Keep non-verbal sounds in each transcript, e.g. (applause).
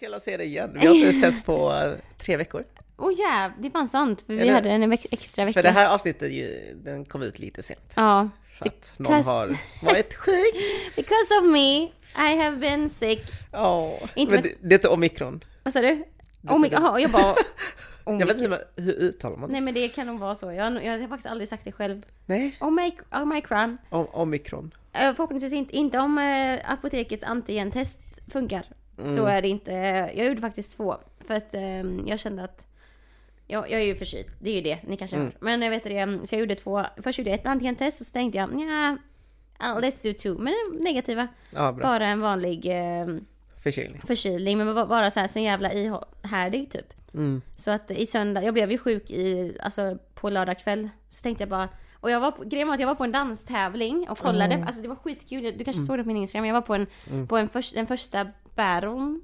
kul att se dig igen. Vi har inte setts på uh, tre veckor. Åh oh, ja, det är fan sant, för vi hade en extra vecka. För det här avsnittet ju, den kom ut lite sent. Ja, För att någon Because- har varit sjuk. (laughs) because of me, I have been sick. Ja, Inte men med- det, det är inte omikron. Vad sa du? Oh my, aha, jag bara... Oh (laughs) Jag vet inte hur- uttalar man det? Nej men det kan nog vara så. Jag, jag har faktiskt aldrig sagt det själv. Nej, Omic- Omicron. om, omikron. Eh, Förhoppningsvis inte, inte om eh, apotekets antigentest funkar. Så är det inte. Jag gjorde faktiskt två. För att eh, jag kände att jag, jag är ju förkyld, det är ju det, ni kanske hör. Men jag vet det, så jag gjorde två. Först gjorde jag ett antigentest och så tänkte jag, ja, let's do two. Men negativa. Ja. Bara en vanlig eh, Förkylning. förkylning, men bara- så här så jävla ihärdig typ. Mm. Så att i söndag, jag blev ju sjuk i, alltså på lördag kväll. Så tänkte jag bara, och jag var på, grejen var att jag var på en danstävling och kollade, alltså det var skitkul, du kanske såg det på min Instagram, jag var på en, på en förs, den första battlen.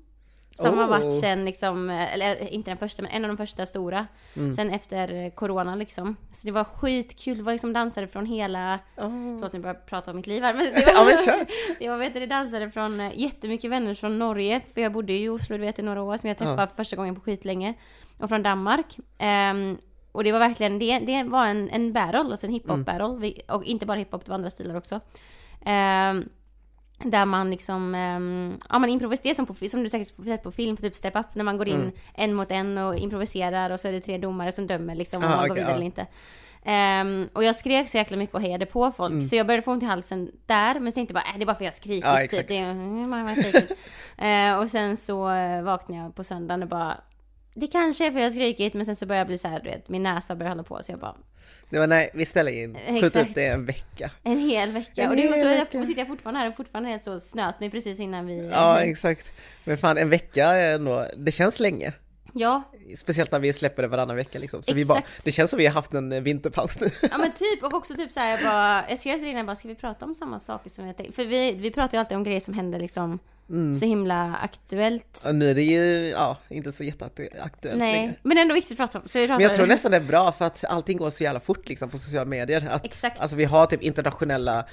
Som har Oh. varit sen liksom, eller inte den första men en av de första stora. Mm. Sen efter eh, corona liksom. Så det var skitkul, det var liksom dansare från hela, förlåt nu börjar jag prata om mitt liv här. Men det (laughs) var, Ja, men kör. det var vet du, dansare från eh, jättemycket vänner från Norge, för jag bodde ju i Oslo du vet i några år som jag träffade för första gången på skitlänge. Och från Danmark. Ehm, och det var verkligen, det, det var en, en battle, alltså en hiphop battle. Vi, och inte bara hiphop, det var andra stilar också. Ehm, där man liksom, ehm, ja man improviserar som, på, som du säkert sett på film, på typ Step Up, när man går in en mot en och improviserar och så är det tre domare som dömer liksom om Ah, man går okej, vidare ja. eller inte. Ehm, och jag skrek så jäkla mycket och hejade på folk, så jag började få ont i halsen där, men tänkte jag bara, äh, det är bara för att jag skrikit Ja, typ. Det mm. (laughs) Eh, och sen så eh, vaknade jag på söndagen och bara, det kanske är för att jag har skrikit, men sen så började jag bli så här, du vet, min näsa började hålla på, så jag bara, Det var nej, vi ställer in. Skjut Exakt. upp det en vecka. en hel vecka. En och det var så, jag vecka. sitter jag fortfarande här och fortfarande är så snöt mig precis innan vi... Ja, exakt. Men fan, en vecka är ändå, det känns länge. Ja, Speciellt när vi släpper det varannan vecka liksom. Så vi bara, Exakt. det känns som vi har haft en eh, vinterpaus nu. Ja men typ, och också typ såhär jag bara, jag skrev till innan, bara ska vi prata om samma saker som jag tänkte? För vi, vi pratar ju alltid om grejer som händer liksom så himla aktuellt. Och nu är det ju, ja, inte så jätteaktuellt Nej, längre. men ändå viktigt att prata om. Så vi Men jag tror nästan det är bra för att allting går så jävla fort liksom på sociala medier. Att, Exakt. Alltså vi har typ internationella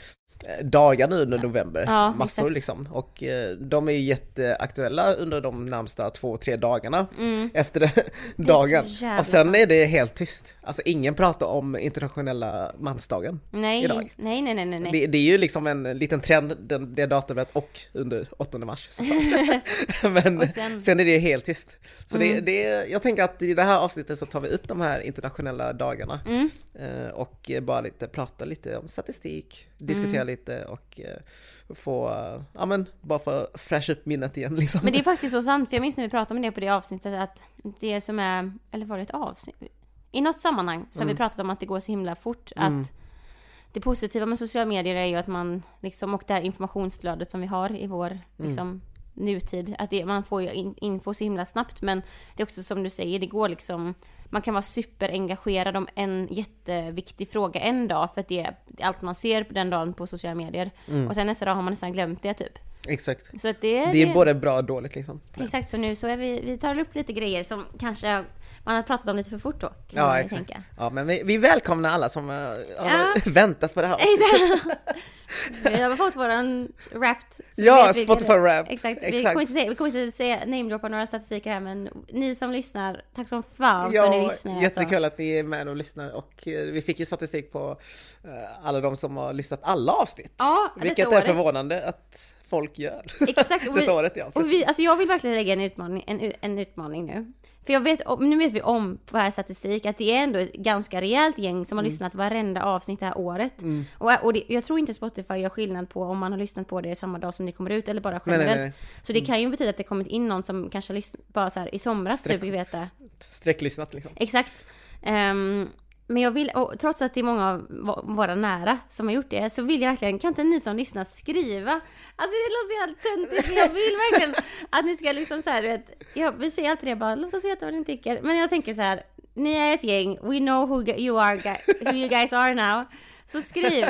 dagar nu under november, Ja, massor exakt. liksom. Och eh, de är ju jätteaktuella under de närmsta två, tre dagarna efter det, dagen. Mm. Och sen är det helt tyst. Alltså ingen pratar om internationella mansdagen. Nej, idag. nej, nej, nej, nej. nej. Det, det är ju liksom en liten trend, den, det datumet och under 8 mars. (laughs) (laughs) Men sen... sen- är det helt tyst. Så det, Mm. det, jag tänker att i det här avsnittet så tar vi upp de här internationella dagarna. Mm. Eh, och bara lite, prata lite om statistik, diskutera Mm. lite och eh, få, eh, ja men bara få fräscha upp minnet igen liksom. Men det är (laughs) faktiskt så sant, för jag minns när vi pratade om det på det avsnittet att det som är, eller var det ett avsnitt? I något sammanhang så har vi pratat om att det går så himla fort att det positiva med sociala medier är ju att man liksom, och det här informationsflödet som vi har i vår liksom, nutid, att det, man får ju in, info så himla snabbt men det är också som du säger, det går liksom man kan vara superengagerad om en jätteviktig fråga en dag för att det är allt man ser på den dagen på sociala medier. Och sen nästa dag har man nästan glömt det typ. Exakt. Så att det, Det är både bra och dåligt liksom. Exakt, så nu så är vi, vi tar upp lite grejer som kanske man har pratat om lite för fort då. Kan Ja, exakt. tänka. Ja, men vi, vi välkomnar alla som eh, har Ja. (laughs) väntat på det här. Exakt. (laughs) Vi har fått våran Wrapped. Ja, Spotify. Wrapped. Exakt. Vi Exakt. kommer inte säga, vi kommer inte säga namedroppa några statistiker här men ni som lyssnar, tack som fan för att ni Ja, lyssnar. jättekul Alltså. att ni är med och lyssnar och eh, vi fick ju statistik på eh, alla de som har lyssnat alla avsnitt. Ja, Vilket detta är året. förvånande att folk gör. Exakt. Och (laughs) vi, året ja. och vi, alltså jag vill verkligen lägga en utmaning, en, en utmaning nu. För jag vet, nu vet vi om på här statistik att det är ändå ett ganska rejält gäng som har Mm. lyssnat varenda avsnitt det här året. Och, och det, jag tror inte Spotify gör skillnad på om man har lyssnat på det samma dag som det kommer ut eller bara nej, generellt. nej. Så det kan ju betyda att det kommit in någon som kanske lyssnat bara så här i somras Sträck- typ, vi vet det. Sträcklyssnat liksom. Exakt. Ehm, men jag vill, och trots att det är många av våra nära som har gjort det, så vill jag verkligen, kan inte ni som lyssnar skriva? Alltså det låter så jävla töntigt, men jag vill verkligen att ni ska liksom så här, du vet, ja, vi säger alltid det bara, låt oss veta vad ni tycker. Men jag tänker så här, ni är ett gäng, we know who you are, who you guys are now. Så skriv,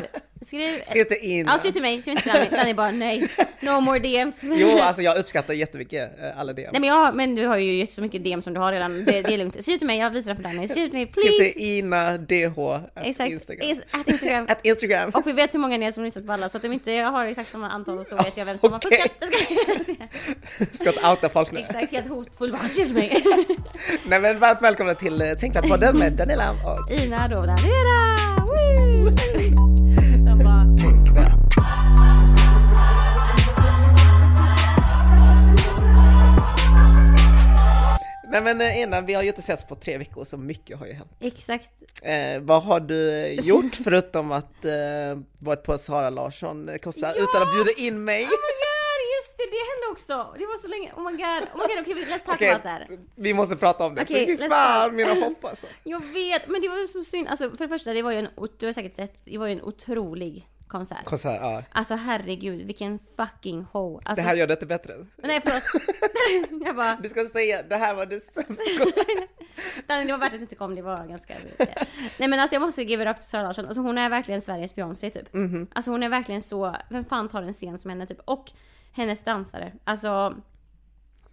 skriv. Skriv till Ina. Ja, skriv till mig, skriv inte till Danny. Danny bara nej, no more DMs. Jo, alltså jag uppskattar jättemycket eh, alla DM. Nej men, jag, men du har ju så mycket DM som du har redan, det, det är lugnt. Skriv till mig, jag visar för Danny. Skriv till mig, Skriv please! till Ina DH at Exakt, Instagram. Is, at Instagram. (laughs) At Instagram. Och vi vet hur många ni är som har lyssnat på alla, så att om inte jag har exakt samma antal så vet jag vem som har Okej. fuskat. (laughs) Ska inte outa folk nu. Exakt, helt hotfull bara, skriv till mig. (laughs) Nej men varmt välkomna till eh, Tänkvärt-podden med Daniela och Ina då, Daniela! Woo! De bara, Nej men eh, Ina, vi har ju inte setts på tre veckor så mycket har ju hänt. exakt. Eh, vad har du gjort förutom att eh, varit på Sara Larsson konsert Ja! utan att bjuda in mig? Oh det, det hände också! Det var så länge, oh my god, oh my god, okej let's talk Okej, about that. vi måste prata om det. För fy fan mina hopp alltså. (laughs) Jag vet, men det var så synd. Alltså för det första, det var ju en, du har säkert sett, det var ju en otrolig konsert. Konsert, ja. Alltså herregud, vilken fucking ho. Alltså, Det här gör det inte bättre. Nej förlåt. (laughs) (laughs) jag bara, Du ska säga, det här var det sämsta. Det var värt att du inte kom, det var ganska... Nej men alltså jag måste give it up till Sara Larsson. Alltså hon är verkligen Sveriges Beyoncé typ. Mhm. Alltså hon är verkligen så, vem fan tar en scen som henne typ? Och hennes dansare. Alltså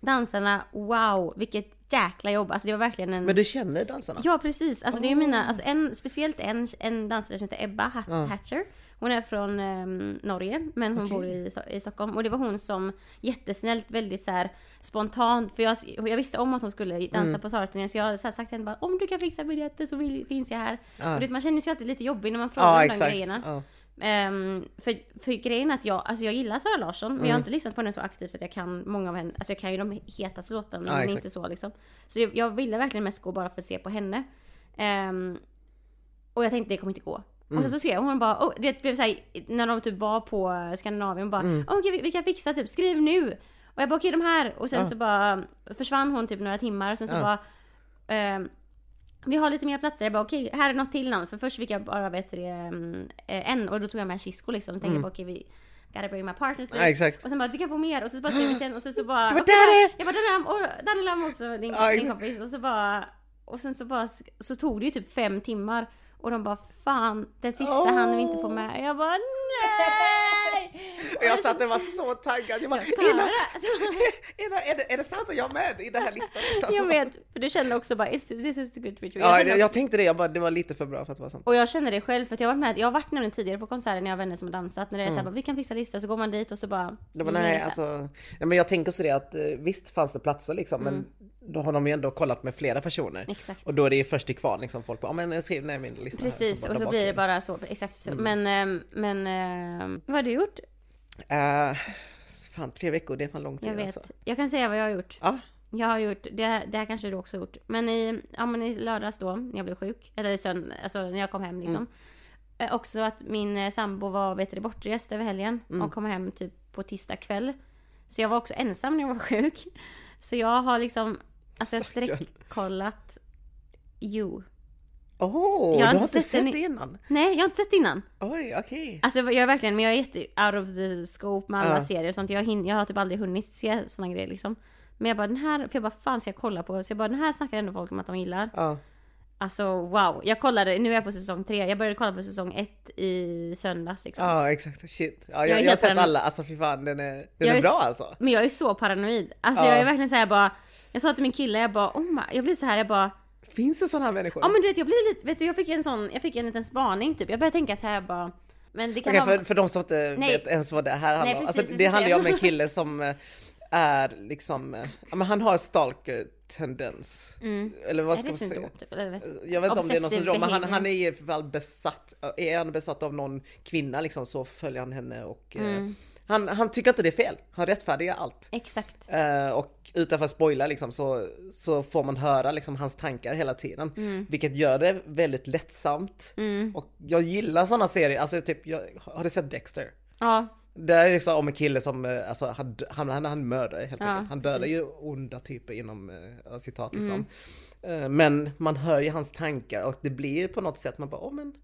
dansarna, wow, vilket jäkla jobb. Alltså det var verkligen en... Men du känner dansarna? Ja precis, alltså det är mina, alltså en, speciellt en, en dansare som heter Ebba Hat- Ja. Hatcher. Hon är från ehm, Norge men hon Okej. bor i, i Stockholm och det var hon som jättesnällt, väldigt så här spontant, för jag, jag visste om att hon skulle dansa Mm. på Saraturnén så jag hade sagt till henne bara om du kan fixa biljetter så vill, finns jag här. Ja. Och det, man känner sig alltid lite jobbig när man frågar Ja, om de grejerna. Ehm, för, för grejen är att jag, alltså jag gillar Sara Larsson, men jag har Mm. inte lyssnat på henne så aktivt så att jag kan många av henne, alltså jag kan ju de hetaste låtarna men exakt. inte så liksom. Så jag, jag ville verkligen mest gå bara för att se på henne. Ehm, och jag tänkte det kommer inte gå. Och Mm. sen så ser jag hon bara, oh, det blev såhär, när de typ var på Skandinavien bara, Mm. oh, okej vi, vi kan fixa typ, skriv nu! Och jag bara okej de här, och sen Ja. så bara försvann hon typ några timmar och sen så Ja. bara ehm, vi har lite mer platser, jag bara okej, här är något till namn. För först fick jag bara vet det, mm, eh, en och då tog jag med Kisko liksom. Tänkte jag bara okej vi gotta bring my partners Mm. Ja, exakt. Och sen bara du kan få mer och så bara vi sen och sen så bara Det var okej, Danny! Jag bara Danny Lam och Danny Lam också din, Ja, din kompis. Och så bara och sen så bara så tog det ju typ fem timmar. Och de bara fan den sista Åh. hann vi inte få med. Jag bara nej! Och jag satt och var så taggad. Jag bara, Jag sa Ina. (laughs) Ina, är, det, är det sant att jag är med i den här listan? Liksom? Jag vet, för du kände också bara is this, this is the good ritual. Ja, jag, jag också- tänkte det, jag bara, det var lite för bra för att vara sant. Och jag känner det själv för att jag har varit med, jag har varit nämligen tidigare på konserter när jag har vänner som har dansat. När det är Mm. såhär, vi kan fixa lista, så går man dit och så bara... Det var, nej, alltså, ja, men jag tänker så det att eh, visst fanns det platser liksom, men då har de ju ändå kollat med flera personer. Exakt. Och då är det ju först till kvarn liksom, folk bara, men skriv ner min lista här. Precis, och så blir det bara så, exakt så. Mm. Men, ehm, men, ehm, vad har du gjort? Eh, fan, tre veckor, det är fan lång tid Jag vet. alltså. Jag kan säga vad jag har gjort. Ja, Jag har gjort, det, det här kanske du också har gjort. Men i, ja men i lördags då, när jag blev sjuk. Eller sönd, alltså när jag kom hem liksom. Mm. Eh, också att min eh, sambo var, vet du, bortrest över helgen. Mm. Och kom hem typ på tisdag kväll. Så jag var också ensam när jag var sjuk. Så jag har liksom, alltså jag har streckkollat You. Åh, har du har inte sett sett den det innan? Nej, jag har inte sett innan. Oj, okej. Alltså jag är verkligen, men jag är jätte out of the scope med alla Ja. serier och sånt. Jag, hin- jag har typ aldrig hunnit se såna grejer liksom. Men jag bara den här, för jag bara fan ska jag kolla på? Så jag bara den här snackar ändå folk om att de gillar. Ja. Alltså wow, jag kollade, nu är jag på säsong tre. Jag började kolla på säsong ett i söndags liksom. Ja, exakt. Shit. Ja, Jag jag, jag, har sett alla, alltså fy fan, den är, den Jag är bra alltså. Men jag är så paranoid. Alltså Ja. jag är verkligen såhär bara, jag sa till min kille, jag bara oh my, jag blev så här, jag bara Finns det sådana här människor? Ja men du vet jag blir lite, vet du jag fick en sån, jag fick en liten spaning typ. Jag började tänka så här bara Men det kan Okej, vara... för, för de som inte Nej. vet ens vad det här handlar om. Alltså, det handlar ju jag om en kille som eh, är liksom, eh, ja men han har stalker-tendens. Mm. Eller vad ska man säga? typ? Jag vet. Jag inte om det är något syndrom, men han, han är i alla fall besatt. Är han besatt av någon kvinna liksom så följer han henne och eh, Mm. Han, han tycker inte det är fel. Han rättfärdigar allt. Exakt. Eh, och utan att spoila liksom så, så får man höra liksom hans tankar hela tiden. Mm. Vilket gör det väldigt lättsamt. Mm. Och jag gillar sådana serier, alltså typ, jag, har du sett Dexter? Ja. Det är liksom om en kille som, eh, alltså han, han, han, han mördar helt Ja, enkelt. Han dödar precis. ju onda typer inom eh, citat liksom. Mm. Eh, Men man hör ju hans tankar och det blir på något sätt man bara, åh men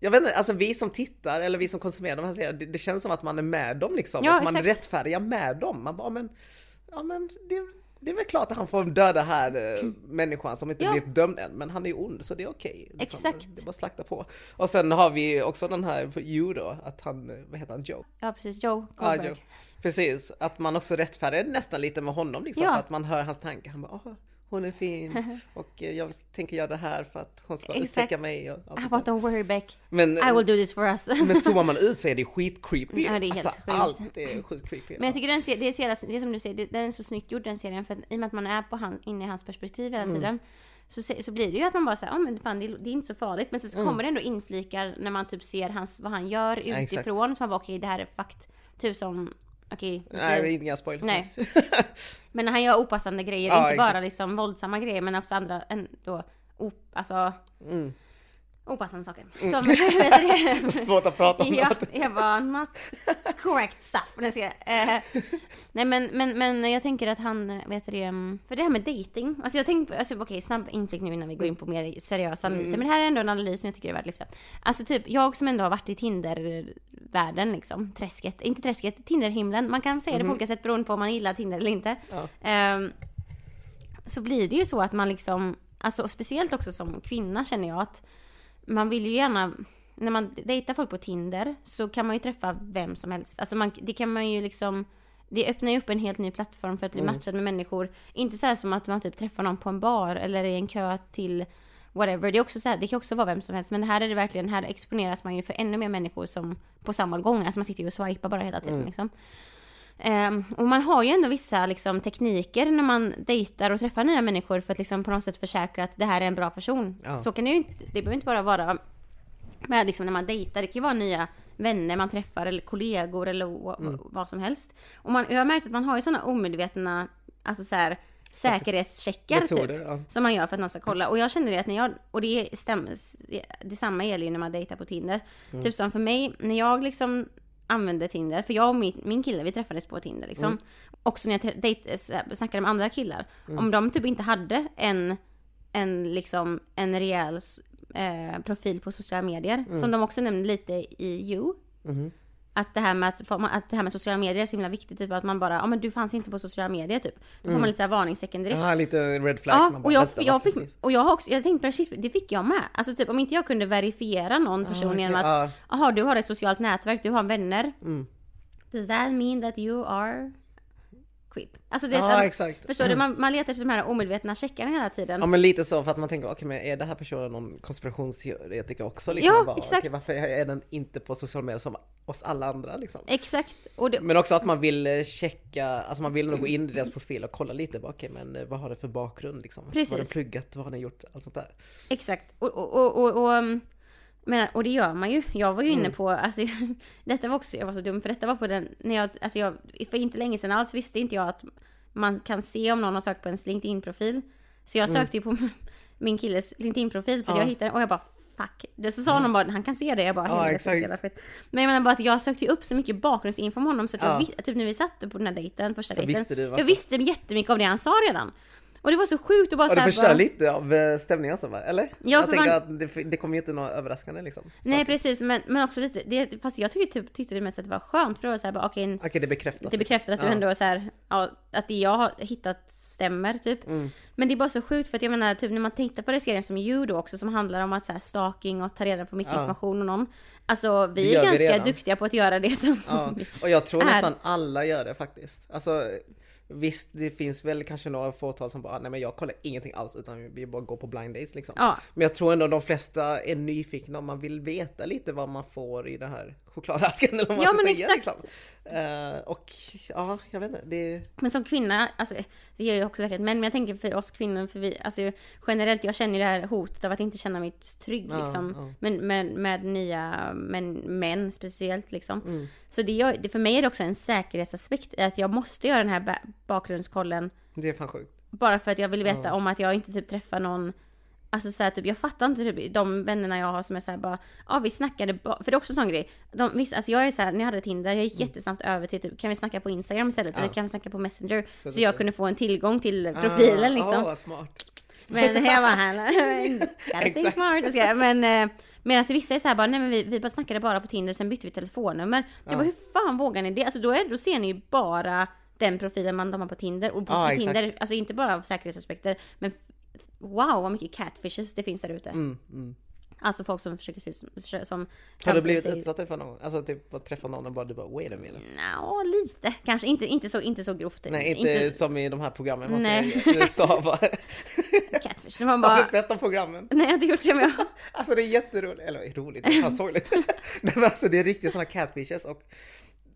jag vet inte, alltså vi som tittar eller vi som konsumerar de här serierna, det, det känns som att man är med dem liksom. Ja, att man exakt. rättfärdigar med dem. Man bara, "Ja, men, ja men det, det är väl klart att han får döda här äh, människan som inte Ja. blivit dömd än, men han är ju ond så det är okej. liksom. Exakt. Det är bara slakta på. Och sen har vi också den här You då, att han, vad heter han, Joe? Ja precis, Joe Ja, Goldberg. Joe. Precis, att man också rättfärdigar nästan lite med honom liksom, Ja. för att man hör hans tankar. Han bara, "Åh, hon är fin (laughs) och eh, jag tänker göra det här för att hon ska upptäcka mig. Och allt How sånt about don't worry Beck, men, I will do this for us. men (laughs) zoomar man ut så är det skitcreepy. Ja, det är helt alltså, sjukt. allt är sjukt creepy. Men jag tycker den, ser- det är, så jävla, det är som du säger, det, den är så snyggt gjord den serien för att i och med att man är på han, inne i hans perspektiv hela tiden så, se- så blir det ju att man bara säger, ja men fan det, är- det är inte så farligt men sen så kommer det ändå inflikar när man typ ser hans, vad han gör exakt. utifrån så man bara okej det här är fakt, typ okej. Nej, det- inga spoilers. Nej. (laughs) Men han gör opassande grejer, Ja, inte exakt. bara liksom våldsamma grejer men också andra, ändå, op, alltså Mm. Opassande saker. Som, (laughs) vet du? (laughs) Svårt att prata om Ja, något. jag var not correct stuff. jag ska, eh, nej men, men, men jag tänker att han, eh, vet du mm, för det här med dating. Alltså jag tänkte, alltså, okej snabb inblick nu innan vi går in på mer seriösa analyser. Men det här är ändå en analys som jag tycker är värd att lyfta. Alltså typ, jag som ändå har varit i Tinder-världen liksom, träsket, inte träsket, Tinder-himlen. Man kan säga det på olika sätt beroende på om man gillar Tinder eller inte. Ja. Ehm, så blir det ju så att man liksom, alltså speciellt också som kvinna känner jag att man vill ju gärna, när man dejtar folk på Tinder så kan man ju träffa vem som helst. Alltså man, det kan man ju liksom, det öppnar ju upp en helt ny plattform för att bli matchad med människor. Inte så här som att man typ träffar någon på en bar eller i en kö till whatever. Det, är också så här, det kan också vara vem som helst men det här är det verkligen, här exponeras man ju för ännu mer människor som på samma gång. Alltså man sitter ju och swipar bara hela tiden liksom. Ehm, och man har ju ändå vissa liksom, tekniker när man dejtar och träffar nya människor för att liksom, på något sätt försäkra att det här är en bra person. Ja. Så kan det ju inte, det behöver inte bara vara med liksom, när man dejtar, det kan ju vara nya vänner man träffar eller kollegor eller Mm. vad som helst. Och man, jag har märkt att man har ju sådana omedvetna, alltså så här, säkerhetscheckar typ. Metoder, ja. Som man gör för att någon ska kolla. Och jag känner det att när jag, och det stämmer, detsamma gäller ju när man dejtar på Tinder. Mm. Typ som för mig, när jag liksom använde Tinder, för jag och min, min kille vi träffades på Tinder liksom. Mm. Också när jag dejt, här, snackade med andra killar. Om de typ inte hade en, en liksom, en rejäl eh, profil på sociala medier. Mm. Som de också nämnde lite i You. Mhm. Att det här med att, att det här med sociala medier är så himla viktigt, typ att man bara, ja men du fanns inte på sociala medier typ. Då får man lite så här varningstecken direkt. Ja, lite red flags. Ja, bara, och jag, vänta, jag fick, och jag har också, jag tänkte på det, fick jag med. Alltså typ om inte jag kunde verifiera någon person okej, genom att, ja. jaha du har ett socialt nätverk, du har vänner. Mm. Does that mean that you are creep? Alltså det, att- exakt. Förstår du? Man, man letar efter de här omedvetna checkarna hela tiden. Ja men lite så för att man tänker, okej men är det här personen någon konspirationsteoretiker också? Liksom? Ja, bara, exakt. okej, varför är den inte på sociala medier som oss alla andra liksom? Exakt. Det, Men också att man vill eh, checka, alltså man vill nog gå in i deras profil och kolla lite, bara, okej men eh, vad har det för bakgrund liksom? Vad har den Precis. pluggat, vad har den gjort? Allt sånt där. Exakt. Och, och, och, och, um, men, och det gör man ju. Jag var ju Mm. inne på, alltså, (laughs) detta var också, jag var så dum för detta var på den, när jag, alltså jag, för inte länge sedan alls visste inte jag att man kan se om någon har sökt på ens LinkedIn-profil. Så jag sökte ju på (laughs) min killes LinkedIn-profil för Mm. Ja. jag hittade och jag bara fuck. Det så sa någon bara, han kan se det. Jag bara, Ja, exakt. Men jag menar bara att jag sökte ju upp så mycket bakgrundsinfo om honom så att jag Ja. vis, typ när vi satt på den här dejten, första Så dejten. visste du jag visste jättemycket av det han sa redan. Och det var så sjukt att bara Och du så här förstör bara, lite av eh, stämningen va? Eller? Ja, jag tänker man- att det, det kommer ju inte något överraskande liksom. Nej Saker. precis, men, men också lite, det, fast jag tyckte, typ, tyckte det mest att det var skönt för det var såhär bara okej, Okej det bekräftas. det bekräftar att du Ja. ändå är såhär, ja, att det jag har hittat stämmer typ. Mm. Men det är bara så sjukt för att jag menar typ när man tittar på det serien som You då också som handlar om att så här, stalking och ta reda på mycket Ja. information om någon. Alltså Det vi är vi ganska redan. duktiga på att göra det som, som Ja, och jag tror (laughs) är- nästan alla gör det faktiskt. Alltså visst, det finns väl kanske några fåtal som bara, nej men jag kollar ingenting alls utan vi bara går på blind dates liksom. Ja. Men jag tror ändå de flesta är nyfikna om man vill veta lite vad man får i den här chokladasken eller vad man Ja, ska men säga. exakt. Liksom. Eh, och ja, jag vet inte, det... Men som kvinna, alltså det gör ju också säkert män, men jag tänker för oss kvinnor, för vi, alltså generellt, jag känner ju det här hotet av att inte känna mig trygg Ja, liksom. ja. Men med, med nya män, män speciellt liksom. Mm. Så det, gör, det för mig är det också en säkerhetsaspekt, att jag måste göra den här ba- bakgrundskollen Det är fan sjukt. bara för att jag vill veta Ja. om att jag inte typ träffar någon Alltså såhär typ, jag fattar inte typ de vännerna jag har som är såhär bara, ja vi snackade för det är också en sån grej. De, visst, alltså jag är såhär, när jag hade Tinder, jag gick jättesnabbt över till typ, kan vi snacka på Instagram istället? Mm. Ja. Eller kan vi snacka på Messenger? Så Så, det- jag kunde få en tillgång till profilen Ah, liksom. åh, smart. Men jag var här, (laughs) gotta smart. Jag men eh, medan vissa är såhär bara, nej men vi, vi bara snackade bara på Tinder, sen bytte vi telefonnummer. Jag Ja. bara, hur fan vågar ni det? Alltså då, är, då ser ni ju bara den profilen man de har på Tinder. Och på Ja, Tinder, exakt. alltså inte bara av säkerhetsaspekter, men wow vad mycket catfishes det finns där ute. Mm, mm. Alltså folk som försöker se ut som... Har du blivit sig- utsatt för någon? Alltså typ att träffa någon och bara du bara wait a minute. Nja, lite. Kanske inte, inte, så, inte så grovt. Nej inte, som i de här programmen man Nej. ser i USA bara. catfish. Man Har bara... du sett de programmen? Nej, det gjort det men jag... (laughs) Alltså det är jätteroligt, eller roligt, det är sorgligt. (laughs) Nej men alltså det är riktigt sådana catfishes och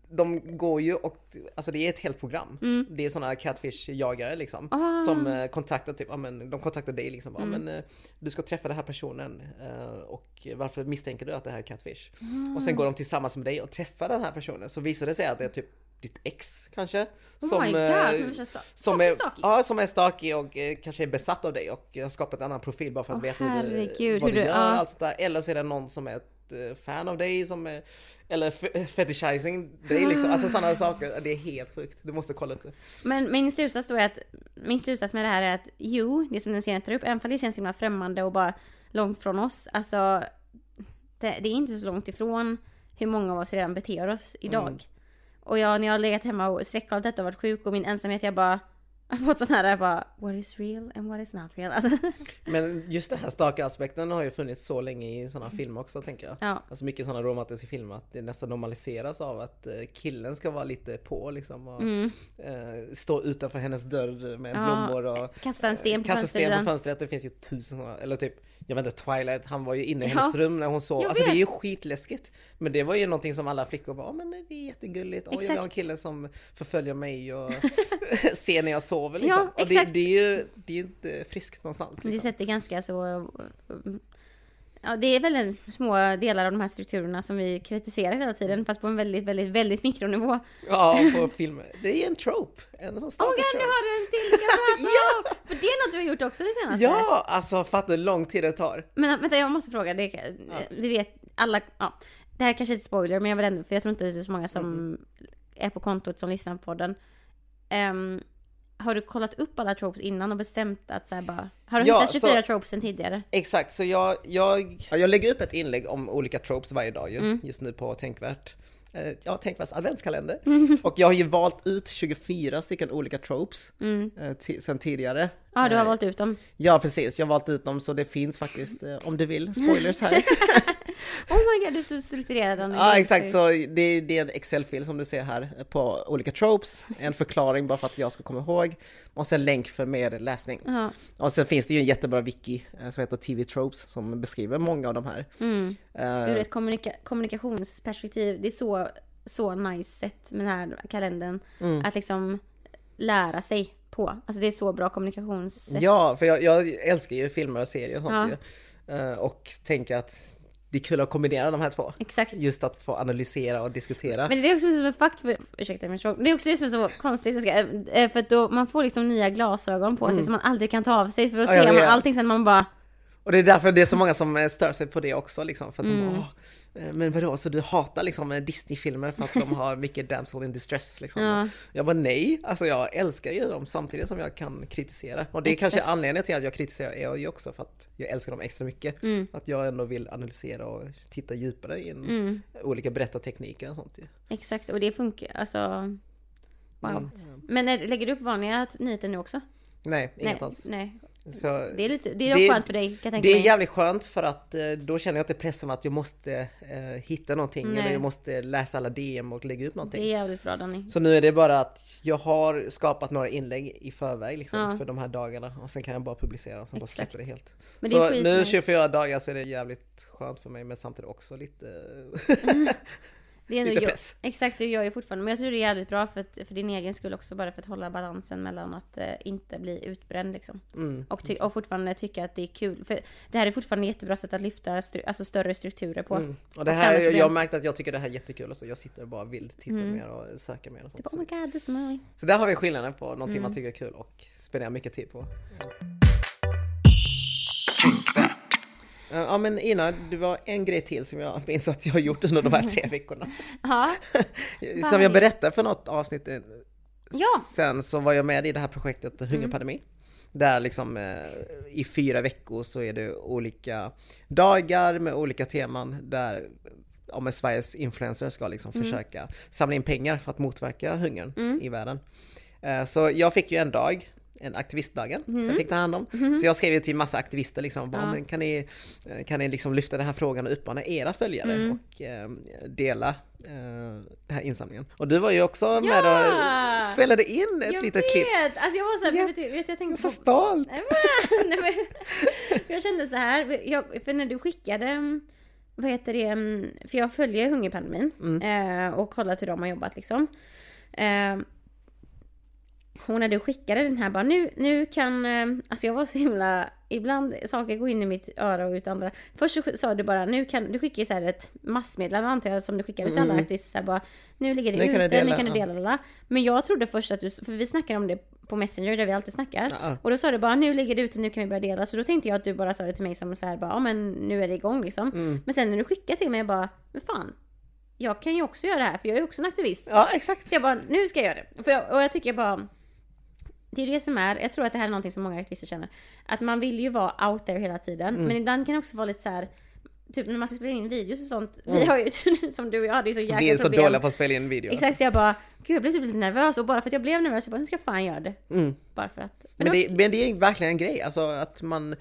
de går ju och, alltså det är ett helt program. Det är sådana catfish-jagare liksom. Ah. Som eh, kontaktar typ, ja men de kontaktar dig liksom. Ja men eh, du ska träffa den här personen eh, och varför misstänker du att det här är catfish? Och sen går de tillsammans med dig och träffar den här personen. Så visar det sig att det är typ ditt ex kanske. Oh my god, eh, som är som ja, som är stalky och eh, kanske är besatt av dig och har skapat en annan profil bara för att Åh, veta hur du, herregud, vad hur du du- gör. ja. Allt sånt där. Eller så är det någon som är ett fan av dig som är, eller fe- fetishizing dig liksom. Alltså sådana saker. Det är helt sjukt. Du måste kolla upp det. Men min slutsats då är att, min slutsats med det här är att jo, det som den serien tar upp, även om det känns himla främmande och bara långt från oss, alltså det, det är inte så långt ifrån hur många av oss redan beter oss idag. Mm. Och jag, när jag har legat hemma och sträckat detta och varit sjuk och min ensamhet, jag bara har fått sån här, jag bara what is real and what is not real. Alltså, Men just den här starka aspekten har ju funnits så länge i sådana filmer också tänker jag. ja. Alltså mycket sådana romantiska filmer att det nästan normaliseras av att eh, killen ska vara lite på liksom. Och, Mm. eh, stå utanför hennes dörr med Ja, blommor och Kasta en sten på Kasta sten på fönstret, det finns ju tusen sådana, eller typ Jag vet inte, Twilight, han var ju inne i Ja. hennes rum när hon sov, Jag alltså det är ju skitläskigt Men det var ju någonting som alla flickor bara, "Ja, men det är jättegulligt, Oj, jag vill ha en kille som förföljer mig och (laughs) (laughs) ser när jag sover liksom Ja, och det, exakt. det är ju, det är ju inte friskt någonstans Det liksom. sätter ganska så... Ja, det är väl en små delar av de här strukturerna som vi kritiserar hela tiden, fast på en väldigt, väldigt, väldigt mikronivå. Ja, på filmer, det är en trope, en sån Oh stark god, nu har du en till (laughs) om! För det är något du har gjort också det senaste. Ja, alltså fatta hur lång tid det tar Men vänta, jag måste fråga. Det, Vi vet alla... Ja, det här kanske är ett spoiler, men jag vill ändå... För jag tror inte det är så många som är på kontot som lyssnar på podden. Ehm, har du kollat upp alla tropes innan och bestämt att så här bara... Har du Ja, hittat 24 så- tropes sen tidigare? Exakt, så jag, jag, ja, jag lägger upp ett inlägg om olika tropes varje dag ju, just nu på Tänkvärt. Eh, Ja, Tänkvärts adventskalender. Och jag har ju valt ut 24 stycken olika tropes eh, ti- sen tidigare. Ja, du har Eh, valt ut dem. Ja, precis. Jag har valt ut dem så det finns faktiskt, eh, om du vill, spoilers här. (laughs) Oh my god, du är så strukturerad. Ja, exakt. Så det, det är en Excel-fil som du ser här eh, på olika tropes. En förklaring bara för att jag ska komma ihåg. Och sen länk för mer läsning. Ja. Och sen finns det ju en jättebra wiki som heter TV Tropes som beskriver många av de här. Mm. Eh, Ur ett kommunika- kommunikationsperspektiv, det är så, så nice sätt med den här kalendern. Mm. Att liksom lära sig på. Alltså det är så bra kommunikationssätt. Ja, för jag, jag älskar ju filmer och serier och sånt Ja. ju. Eh, Och tänker att det är kul att kombinera de här två. Exakt. Just att få analysera och diskutera. Men det är också som en fakt för, ursäkta min språk. Det är också det som är så konstigt, ska, eh, för att då man får liksom nya glasögon på sig som man aldrig kan ta av sig för då Mm. Ja, ser man allting sen man bara Och det är därför det är så många som eh, stör sig på det också liksom. För att Mm. de bara, "Åh, eh, men vadå, så du hatar liksom eh, Disney-filmer för att de har mycket damsel in distress liksom? Ja. Jag bara nej, alltså jag älskar ju dem samtidigt som jag kan kritisera. Och det är Exakt. kanske anledningen till att jag kritiserar ju också för att jag älskar dem extra mycket. Mm. Att jag ändå vill analysera och titta djupare in Mm. olika berättartekniker och sånt ju. Exakt, och det funkar, alltså Wow. Mm. Men lägger du upp vanliga nyheter nu också? Nej, inget nej, alls. nej. Så, Det är lite, det är Det- skönt för dig kan jag tänka det är mig. jävligt skönt för att eh, då känner jag inte pressen att jag måste eh, hitta någonting Nej. eller jag måste läsa alla DM och lägga upp någonting. Det är jävligt bra Danny. Så nu är det bara att jag har skapat några inlägg i förväg liksom, Ja. för de här dagarna och sen kan jag bara publicera och sen bara Exakt. släpper det helt. Men så nu skitnice. 24 dagar så är det jävligt skönt för mig men samtidigt också lite... (laughs) (laughs) Det är Lite jag, press. exakt, det gör jag fortfarande. Men jag tror det är jävligt bra för, att, för din egen skull också, bara för att hålla balansen mellan att eh, inte bli utbränd liksom. mm. Och, ty- och fortfarande tycka att det är kul. För det här är fortfarande ett jättebra sätt att lyfta stru- alltså större strukturer på. Mm. Och det Och här, jag, jag har märkt att jag tycker det här är jättekul och så jag sitter och bara vill titta Mm. mer och söka mer och sånt. Typ, oh my god, my... Så där har vi skillnaden på någonting Mm. man tycker är kul och spenderar mycket tid på. Ja men Ina, det var en grej till som jag minns att jag har gjort under de här tre (laughs) veckorna. Ja, (laughs) Som jag berättade för något avsnitt eh, Ja. sen så var jag med i det här projektet Hungerpandemi. Där liksom eh, i fyra veckor så är det olika dagar med olika teman där ja, men Sveriges influencers ska liksom försöka samla in pengar för att motverka hungern i världen. Eh, Så jag fick ju en dag, en aktivistdagen, så jag fick ta hand om. Så jag skrev till massa aktivister liksom, bara, Ja. men kan ni, kan ni liksom lyfta den här frågan och uppmana era följare Mm. och eh, dela eh, den här insamlingen. Och du var ju också med Ja! och spelade in ett jag litet vet! klipp. Alltså jag var såhär, Jag- vet, jag Jag tänkte så på... stolt! (laughs) Nej, men, jag kände så här, jag, för när du skickade, mm, vad heter det, mm, för jag följer Hungerpandemin Mm. eh, och kollat hur de har jobbat liksom. Eh, när du skickade den här bara nu, nu kan, eh, alltså jag var så himla, ibland saker går in i mitt öra och ut andra. Först så sa du bara nu kan, du skickade så här ett massmeddelande antar jag som du skickade till alla aktivister så här bara nu ligger det Nu kan ute, dela, nu kan du ja. dela, lala. Men jag trodde först att du, för vi snackar om det på Messenger där vi alltid snackar. Ja. Och då sa du bara nu ligger det ute, nu kan vi börja dela. Så då tänkte jag att du bara sa det till mig som så här bara ja men nu är det igång liksom. Mm. Men sen när du skickade till mig jag bara men fan. Jag kan ju också göra det här för jag är ju också en aktivist. Ja, exakt. Så jag bara nu ska jag göra det. För jag, och jag tycker bara det är det som är, jag tror att det här är någonting som många aktivister känner. Att man vill ju vara out there hela tiden. Mm. Men ibland kan det också vara lite så här. Typ när man ska spela in videos och sånt. Vi har ju, (laughs) som du och jag hade ju så jäkla Mm. Vi är så problem. dåliga på att spela in video. Exakt, så jag bara, gud jag blev typ lite nervös och bara för att jag blev nervös, jag bara, nu ska jag fan göra det. Mm. Bara för att. Men det, men det är verkligen en grej, alltså att man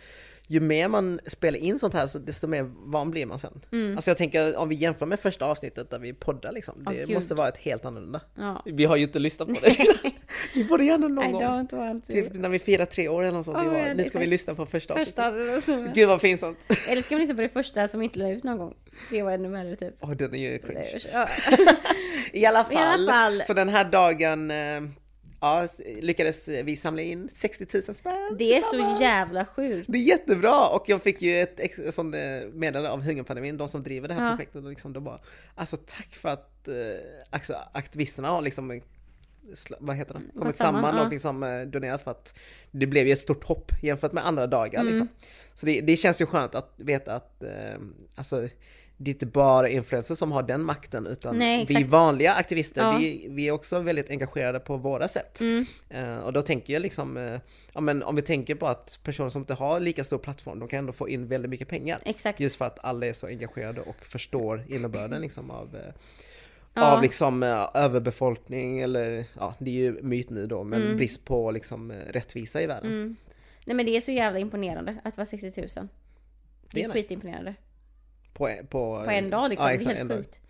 ju mer man spelar in sånt här så desto mer van blir man sen. Alltså jag tänker om vi jämför med första avsnittet där vi poddar liksom, det Mm. Gud. måste vara ett helt annorlunda. Ja. Vi har ju inte lyssnat på det. (laughs) vi borde gärna någon I gång. Typ när vi firar tre år eller något sånt. Vi bara, men nu ska vi lyssna på första avsnittet. Första som- Gud vad pinsamt. (laughs) Eller ska man lyssna på det första som inte la ut någon gång? Det var ännu värre typ. Åh den är ju cringe. (laughs) I alla I fall, alla fall. så den här dagen eh, ja, lyckades vi samla in 60 000 spänn Det är så jävla sjukt. Det är jättebra och jag fick ju ett sånt eh, meddelande av Hungerpandemin, de som driver det här Ja. projektet och liksom de bara Alltså tack för att eh, alltså, aktivisterna har liksom eh, vad heter det? kommit samman, samman ja. och liksom donerat för att det blev ju ett stort hopp jämfört med andra dagar Mm. liksom. Så det, det känns ju skönt att veta att alltså det är inte bara influencers som har den makten utan Nej, vi vanliga aktivister, Ja. vi, vi är också väldigt engagerade på våra sätt. Mm. Eh, och då tänker jag liksom, eh, ja men om vi tänker på att personer som inte har lika stor plattform, de kan ändå få in väldigt mycket pengar. Exakt. Just för att alla är så engagerade och förstår innebörden liksom av, eh, Ja. av liksom eh, överbefolkning eller, ja det är ju myt nu då, men brist på liksom rättvisa i världen. Mm. Nej men det är så jävla imponerande att vara 60 000. Det Det är är nice. skitimponerande. På, på, På en dag liksom. Ja, det är exakt, helt sjukt.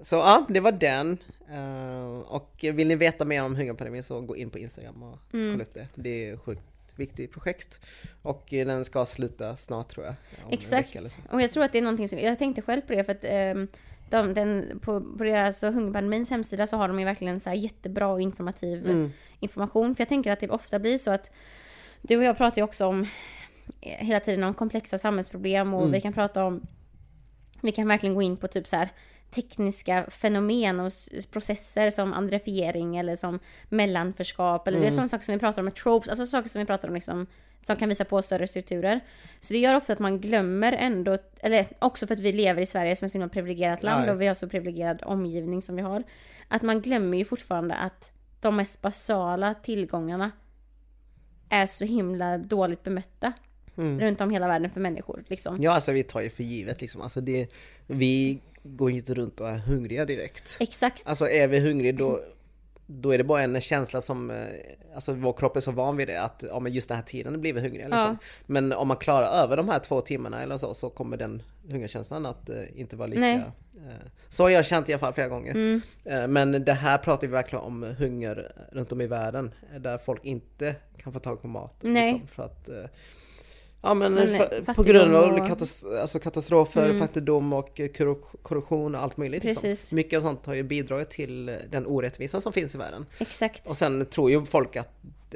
Så ja, det var den. Eh, och vill ni veta mer om Hungerpandemin så gå in på Instagram och Mm. kolla upp det. Det är ett sjukt viktigt projekt. Och eh, den ska sluta snart tror jag. Exakt. Och jag tror att det är någonting som, jag tänkte själv på det för att ehm, de, den, på, på deras Hungerpandemins hemsida så har de ju verkligen så jättebra och informativ Mm. information. För jag tänker att det ofta blir så att du och jag pratar ju också om eh, hela tiden om komplexa samhällsproblem och Mm. vi kan prata om vi kan verkligen gå in på typ så här tekniska fenomen och processer som andrefiering eller som mellanförskap eller det är Mm. sådana saker som vi pratar om med tropes, alltså saker som vi pratar om liksom som kan visa på större strukturer. Så det gör ofta att man glömmer ändå, eller också för att vi lever i Sverige som är ett så himla privilegierat land Ja, och vi har så privilegierad omgivning som vi har. Att man glömmer ju fortfarande att de mest basala tillgångarna är så himla dåligt bemötta Mm. runt om hela världen för människor. Liksom. Ja, alltså vi tar ju för givet liksom. Alltså det, vi går ju inte runt och är hungriga direkt. Exakt. Alltså är vi hungriga då, då är det bara en känsla som, eh, alltså vår kropp är så van vid det att ja, men just den här tiden blir vi hungriga. Liksom. Ja. Men om man klarar över de här två timmarna eller så, så kommer den hungerkänslan att eh, inte vara lika... Nej. Eh, så har jag känt i alla fall flera gånger. Mm. Eh, men det här pratar vi verkligen om hunger runt om i världen. Där folk inte kan få tag på mat. Nej. Liksom, för att Ja men, Men, fattigdom på grund av och- katas alltså katastrofer, Mm. fattigdom och eh, korru- korruption och allt möjligt. Liksom. Mycket av sånt har ju bidragit till eh, den orättvisa som finns i världen. Exakt. Och sen tror ju folk att,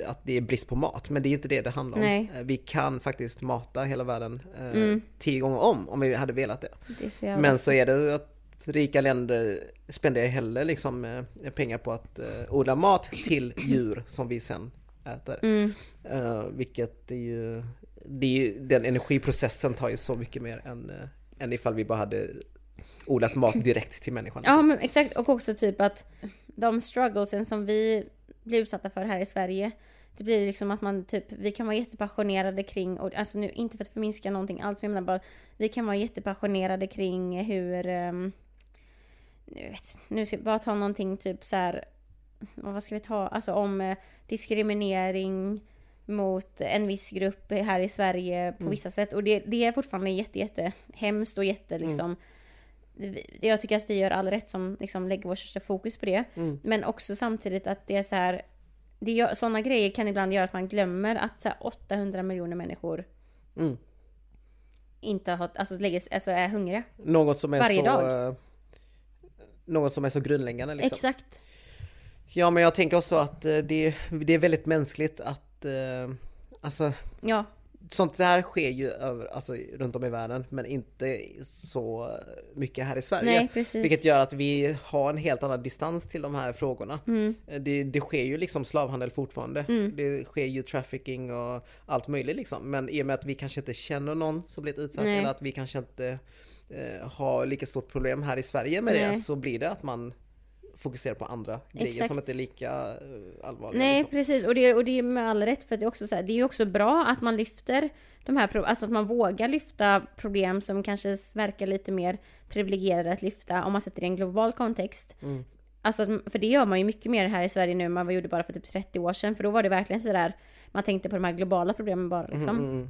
att det är brist på mat, men det är ju inte det det handlar om. Nej. Eh, Vi kan faktiskt mata hela världen eh, Mm. tio gånger om, om vi hade velat det. Det så. Men så är det att rika länder spenderar hellre liksom eh, pengar på att eh, odla mat till djur som vi sen äter. Mm. Eh, vilket är ju, det är ju, den energiprocessen tar ju så mycket mer än, eh, än ifall vi bara hade odlat mat (laughs) direkt till människan. Ja men exakt och också typ att de strugglesen som vi blir utsatta för här i Sverige det blir liksom att man typ, vi kan vara jättepassionerade kring, och alltså nu inte för att förminska någonting alls, men jag menar bara, vi kan vara jättepassionerade kring hur, um, nu, vet, nu ska jag bara ta någonting typ så här vad ska vi ta, alltså om eh, diskriminering mot en viss grupp här i Sverige på Mm. vissa sätt. Och det, det är fortfarande jätte, jätte hemskt och jätte Mm. liksom vi- jag tycker att vi gör all rätt som liksom lägger vårt största fokus på det. Mm. Men också samtidigt att det är så här. Det sådana grejer kan ibland göra att man glömmer att så här 800 miljoner människor Mm. inte har, alltså, lägger, alltså är hungriga. Något som är Varje så... dag. eh, Något som är så grundläggande liksom. Exakt. Ja men jag tänker också att eh, det, det är väldigt mänskligt att eh, Alltså Ja, sånt där sker ju över, alltså, runt om i världen men inte så mycket här i Sverige. nej precis. Vilket gör att vi har en helt annan distans till de här frågorna. Mm. Det, det sker ju liksom slavhandel fortfarande. Mm. Det sker ju trafficking och allt möjligt liksom. Men i och med att vi kanske inte känner någon som blivit utsatt Nej. eller att vi kanske inte eh, har lika stort problem här i Sverige med Nej. det så blir det att man fokuserar på andra grejer Exakt. som inte är lika eh, allvarliga. Nej liksom. precis och det, och det är med all rätt för det är också så här, det är ju också bra att man lyfter de här pro- alltså att man vågar lyfta problem som kanske verkar lite mer privilegierade att lyfta om man sätter det i en global kontext. Mm. Alltså för det gör man ju mycket mer här i Sverige nu än man gjorde bara för typ 30 år sedan för då var det verkligen sådär man tänkte på de här globala problemen bara liksom. Mm, mm,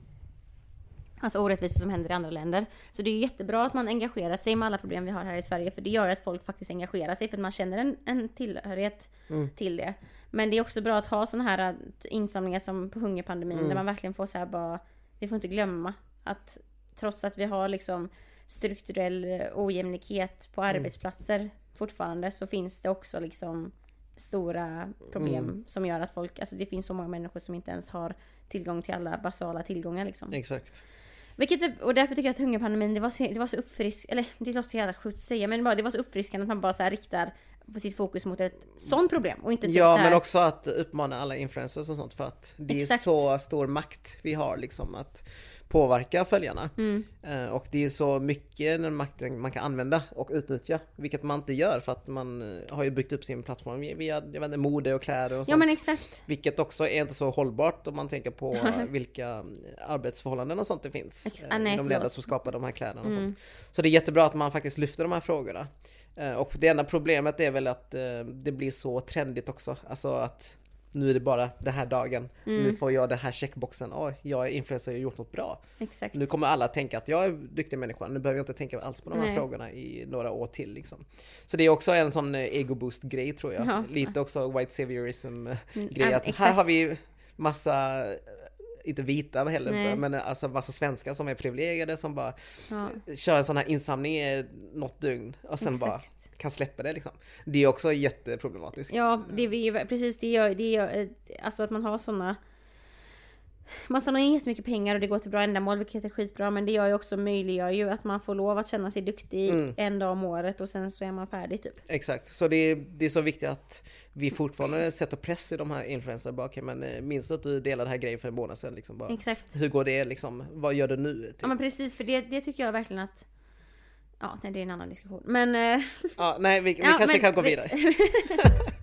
Alltså orättvisor som händer i andra länder. Så det är jättebra att man engagerar sig med alla problem vi har här i Sverige för det gör att folk faktiskt engagerar sig för att man känner en, en tillhörighet Mm. till det. Men det är också bra att ha sådana här äh, insamlingar som på hungerpandemin Mm. där man verkligen får så här bara, vi får inte glömma att trots att vi har liksom strukturell eh, ojämlikhet på Mm. arbetsplatser fortfarande så finns det också liksom stora problem Mm. som gör att folk, alltså det finns så många människor som inte ens har tillgång till alla basala tillgångar liksom. Exakt. Vilket, är- och därför tycker jag att hungerpandemin, det var så, det var så uppfrisk, eller det låter så jävla sjukt att säga, men bara, det var så uppfriskande att man bara så här riktar på sitt fokus mot ett sånt problem och inte typ Ja så här, men också att uppmana alla influencers och sånt för att det Exakt. är så stor makt vi har liksom att påverka följarna. Mm, Eh, Och det är så mycket den makten man kan använda och utnyttja. Vilket man inte gör för att man eh, har ju byggt upp sin plattform via jag vet inte, mode och kläder och sånt. ja men exakt. Vilket också är inte så hållbart om man tänker på (laughs) eh, vilka arbetsförhållanden och sånt det finns. Ex- eh, ah, nej, de förlåt. som skapar de här kläderna och Mm. sånt. Så det är jättebra att man faktiskt lyfter de här frågorna. Eh, Och det enda problemet är väl att eh, det blir så trendigt också. Alltså att nu är det bara den här dagen. Mm. Nu får jag den här checkboxen. Oj, jag är influencer och har gjort något bra. Exakt. Nu kommer alla tänka att jag är duktig människa. Nu behöver jag inte tänka alls på de här Nej. frågorna i några år till. Liksom. Så det är också en sån eh, ego-boost grej tror jag. Ja. Lite också white saviorism eh, Mm, Att här har vi massa, inte vita heller, Nej. men alltså massa svenskar som är privilegierade som bara Ja, kör en sån här insamling i något dygn och sen bara exakt. kan släppa det liksom. Det är också jätteproblematiskt. Ja, det är precis det gör, det gör eh, alltså att man har såna man samlar in jättemycket pengar och det går till bra ändamål vilket är skitbra men det gör ju också möjliggör ju att man får lov att känna sig duktig Mm. en dag om året och sen så är man färdig typ. Exakt, så det är, det är så viktigt att vi fortfarande sätter press i de här influencerna. Bara, men eh, minns du att du delade den här grejen för en månad sedan? Liksom, bara, Exakt. hur går det liksom? Vad gör du nu? Typ. Ja men precis för det, det tycker jag verkligen att Ja, nej, det är en annan diskussion. Men... eh, Ja, nej, vi, vi Ja, kanske men kan gå vi- vidare. (laughs) (laughs)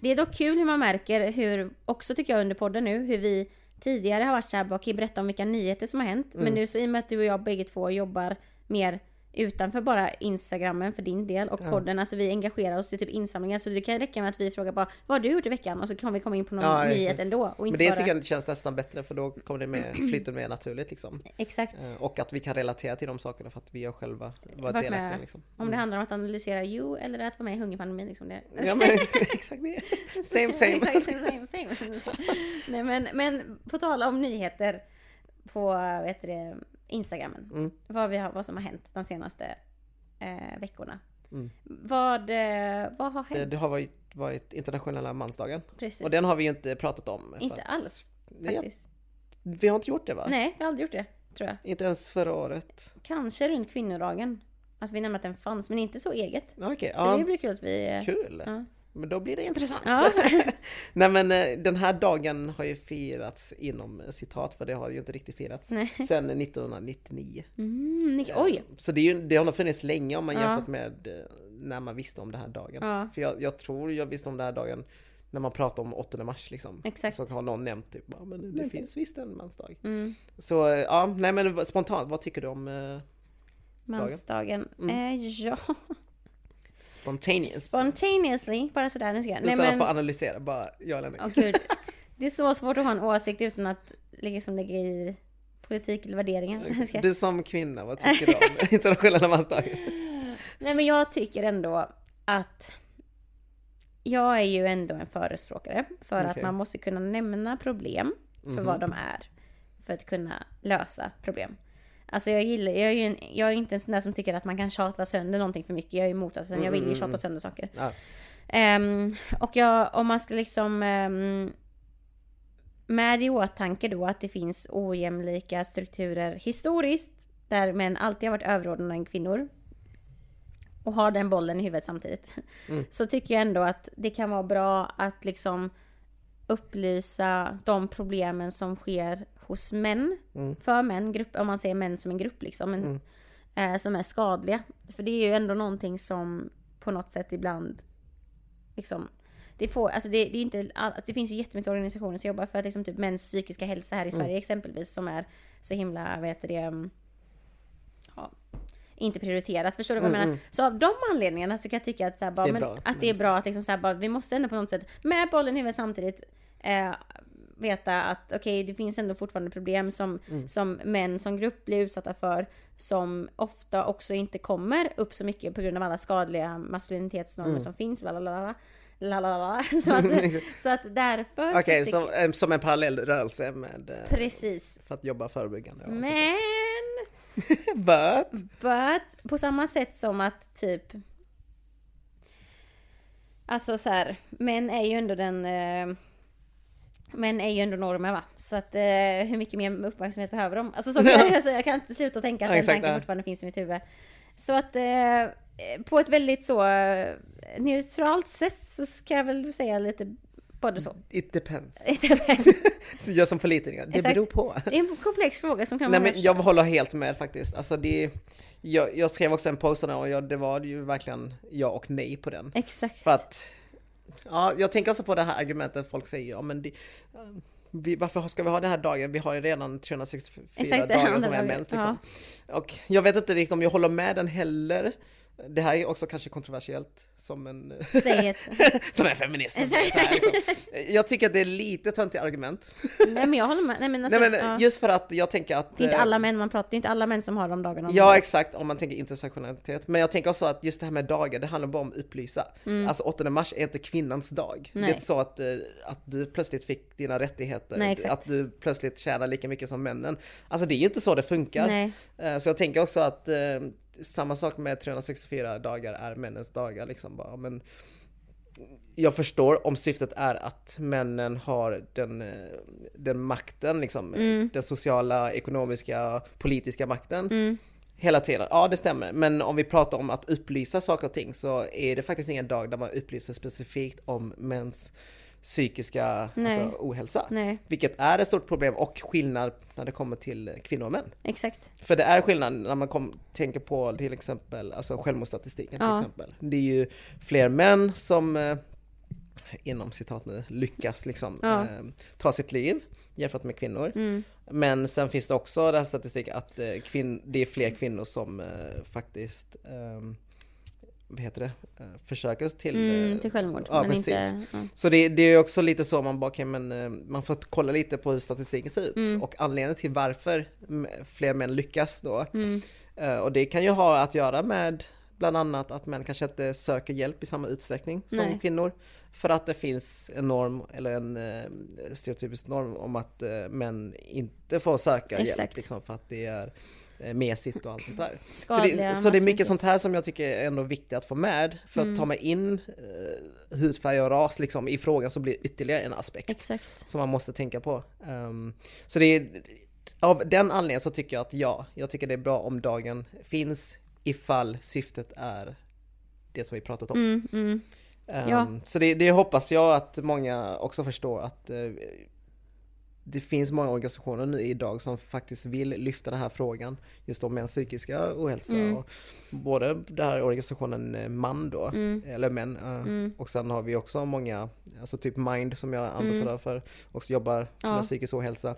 Det är dock kul hur man märker hur, också tycker jag under podden nu, hur vi tidigare har varit såhär, okej berätta om vilka nyheter som har hänt. Mm. Men nu så i och med att du och jag bägge två jobbar mer utanför bara instagrammen för din del och Ja. podden, alltså vi engagerar oss i typ insamlingar så det kan räcka med att vi frågar bara vad har du gjort i veckan? Och så kan vi komma in på någon Ja, nyhet ändå. Och inte Men det bara... tycker jag känns nästan bättre för då kommer det med, (clears throat) flyter mer naturligt liksom. Exakt. Eh, Och att vi kan relatera till de sakerna för att vi har själva varit delaktiga. med. Liksom. Om det handlar om att analysera you eller att vara med i hungerpandemin liksom. Det. Ja men (laughs) exakt det. (laughs) Same same. Exakt, same, same. (laughs) Nej, men, men på tal om nyheter på heter det, Instagrammen. Mm. Vad, vi har, vad som har hänt de senaste eh, veckorna. Mm. Vad, eh, vad har Det, hänt? det har varit, varit internationella mansdagen. Precis. Och den har vi ju inte pratat om. Inte att- alls faktiskt. vi har inte gjort det va? Nej, vi har aldrig gjort det. Tror jag. Inte ens förra året. Kanske runt kvinnodagen. Att vi nämnde att den fanns, men inte så eget. Okej, Så ja. det blir kul att vi... eh, Kul! Ja. Men då blir det intressant. Ja. (laughs) Nej men eh, den här dagen har ju firats inom eh, citat, för det har ju inte riktigt firats. Nej. Sedan 1999. Mm, Nick, oj! Eh, Så det, är ju, det har nog funnits länge om man Ja. jämfört med eh, när man visste om den här dagen. Ja. För jag, jag tror jag visste om den här dagen när man pratar om 8 mars liksom. Exakt. Så har någon nämnt typ, ja men det finns visst en mansdag. Mm. Så eh, ja, nej men spontant, vad tycker du om eh, Mansdagen. Mm. Eh, ja. (laughs) Spontaneous. Spontaneously, bara sådär. Nu ska jag. Utan att få analysera, bara ja eller nej. Åh, gud. Det är så svårt att ha en åsikt utan att liksom lägga i politik eller värderingar. Du som kvinna, vad tycker du om (laughs) (laughs) internationella mansdagen? Nej men jag tycker ändå att jag är ju ändå en förespråkare för att Okej. man måste kunna nämna problem för vad de är. För att kunna lösa problem. Alltså jag gillar, jag är ju en, jag är inte en sån där som tycker att man kan tjata sönder någonting för mycket. Jag är emot det, jag vill ju tjata sönder saker. Ja. Ehm, och jag, om man ska liksom ehm, med i åtanke då att det finns ojämlika strukturer historiskt där män alltid har varit överordnade kvinnor och har den bollen i huvudet samtidigt. Så tycker jag ändå att det kan vara bra att liksom upplysa de problemen som sker hos män, för män, grupp, om man ser män som en grupp liksom, men, eh, som är skadliga. För det är ju ändå någonting som på något sätt ibland liksom det, får, alltså det, det, är inte, all- det finns ju jättemycket organisationer som jobbar för att liksom typ mäns psykiska hälsa här i Sverige exempelvis som är så himla, vad heter det, mm, ja, inte prioriterat. Förstår du vad jag menar? Så av de anledningarna så kan jag tycka att, så här, bara, Det är men, bra. att det är bra att liksom, så här, bara, vi måste ändå på något sätt med bollen i huvudet samtidigt eh, veta att okej, det finns ändå fortfarande problem som, som män som grupp blir utsatta för som ofta också inte kommer upp så mycket på grund av alla skadliga maskulinitetsnormer som finns. Lalalala. Lalalala. (laughs) Så, att, (laughs) så att därför Okej, tycker som, eh, som en parallell rörelse med eh, Precis. för att jobba förebyggande. Men (laughs) But, But på samma sätt som att typ Alltså så här, män är ju ändå den eh, Män är ju ändå normen va? Så att eh, hur mycket mer uppmärksamhet behöver de? Alltså så (laughs) kan jag, alltså, jag kan inte sluta tänka att Ja, den exakt, tanken ja. fortfarande finns i mitt huvud. Så att eh, på ett väldigt så eh, neutralt sätt så ska jag väl säga lite både så. it depends. Det (laughs) Jag som politiker, det Exakt. beror på. är en komplex fråga som kan Nej men jag håller helt med faktiskt. Alltså det, jag, jag skrev också en post och jag, det var ju verkligen ja och nej på den. Exakt. För att, ja jag tänker också på det här argumentet folk säger, ja men det, vi, varför ska vi ha den här dagen? Vi har ju redan 364 Exakt, dagar som är mens liksom. Och jag vet inte riktigt om jag håller med den heller. Det här är också kanske kontroversiellt som en, (laughs) som en feminist. (laughs) Här, liksom. Jag tycker att det är lite töntigt argument. Nej men jag håller med. Nej men, alltså, Nej men ja. just för att jag tänker att... Det är inte eh, alla män man pratar, det är inte alla män som har de dagarna. Ja exakt, om man tänker intersektionalitet. Men jag tänker också att just det här med dagar, det handlar bara om att upplysa. Alltså 8 mars är inte kvinnans dag. Det Mm. Nej. är inte så att, eh, att du plötsligt fick dina rättigheter. Nej, att du plötsligt tjänar lika mycket som männen. Alltså det är ju inte så det funkar. Nej. Eh, Så jag tänker också att samma sak med 364 dagar är männens dagar liksom bara. Men jag förstår om syftet är att männen har den, eh, den makten, liksom, Mm. den sociala, ekonomiska, politiska makten. Hela tiden, ja det stämmer. Men om vi pratar om att upplysa saker och ting så är det faktiskt ingen dag där man upplyser specifikt om mäns psykiska Nej. alltså, ohälsa. Nej. Vilket är ett stort problem och skillnad när det kommer till kvinnor och män. Exakt. För det är skillnad när man kom, tänker på till exempel alltså självmordsstatistiken till Ja. exempel. Det är ju fler män som eh, inom citat nu lyckas liksom Ja. eh, ta sitt liv jämfört med kvinnor. Mm. Men sen finns det också den här statistiken att eh, kvin- det är fler kvinnor som eh, faktiskt ehm, vad heter det? Eh, försöker till, Mm, eh, till självmord. Ja, men precis. inte... Ja. Så det, det är ju också lite så man bara, okay, men eh, man får kolla lite på hur statistiken ser ut Mm. och anledningen till varför fler män lyckas då. Mm. Och det kan ju ha att göra med bland annat att män kanske inte söker hjälp i samma utsträckning som Nej. kvinnor. För att det finns en norm, eller en stereotypisk norm om att män inte får söka hjälp. Exakt. Liksom, för att det är mesigt och allt sånt där. Så det, så det är mycket sånt här som jag tycker är ändå viktigt att få med. För att ta Mm. med in eh, hudfärg och ras liksom, i frågan så blir det ytterligare en aspekt Exakt. som man måste tänka på. Ehm, så det är, av den anledningen så tycker jag att ja, jag tycker det är bra om dagen finns ifall syftet är det som vi pratat om. Mm, mm. Ehm, ja. Så det, det hoppas jag att många också förstår att eh, det finns många organisationer nu idag som faktiskt vill lyfta den här frågan just om mäns psykiska ohälsa. Mm. Och både den här organisationen eh, MAN då, Mm. eller män, eh, Mm. och sen har vi också många, alltså typ Mind som jag är ambassadör för, och jobbar Ja. med psykisk ohälsa.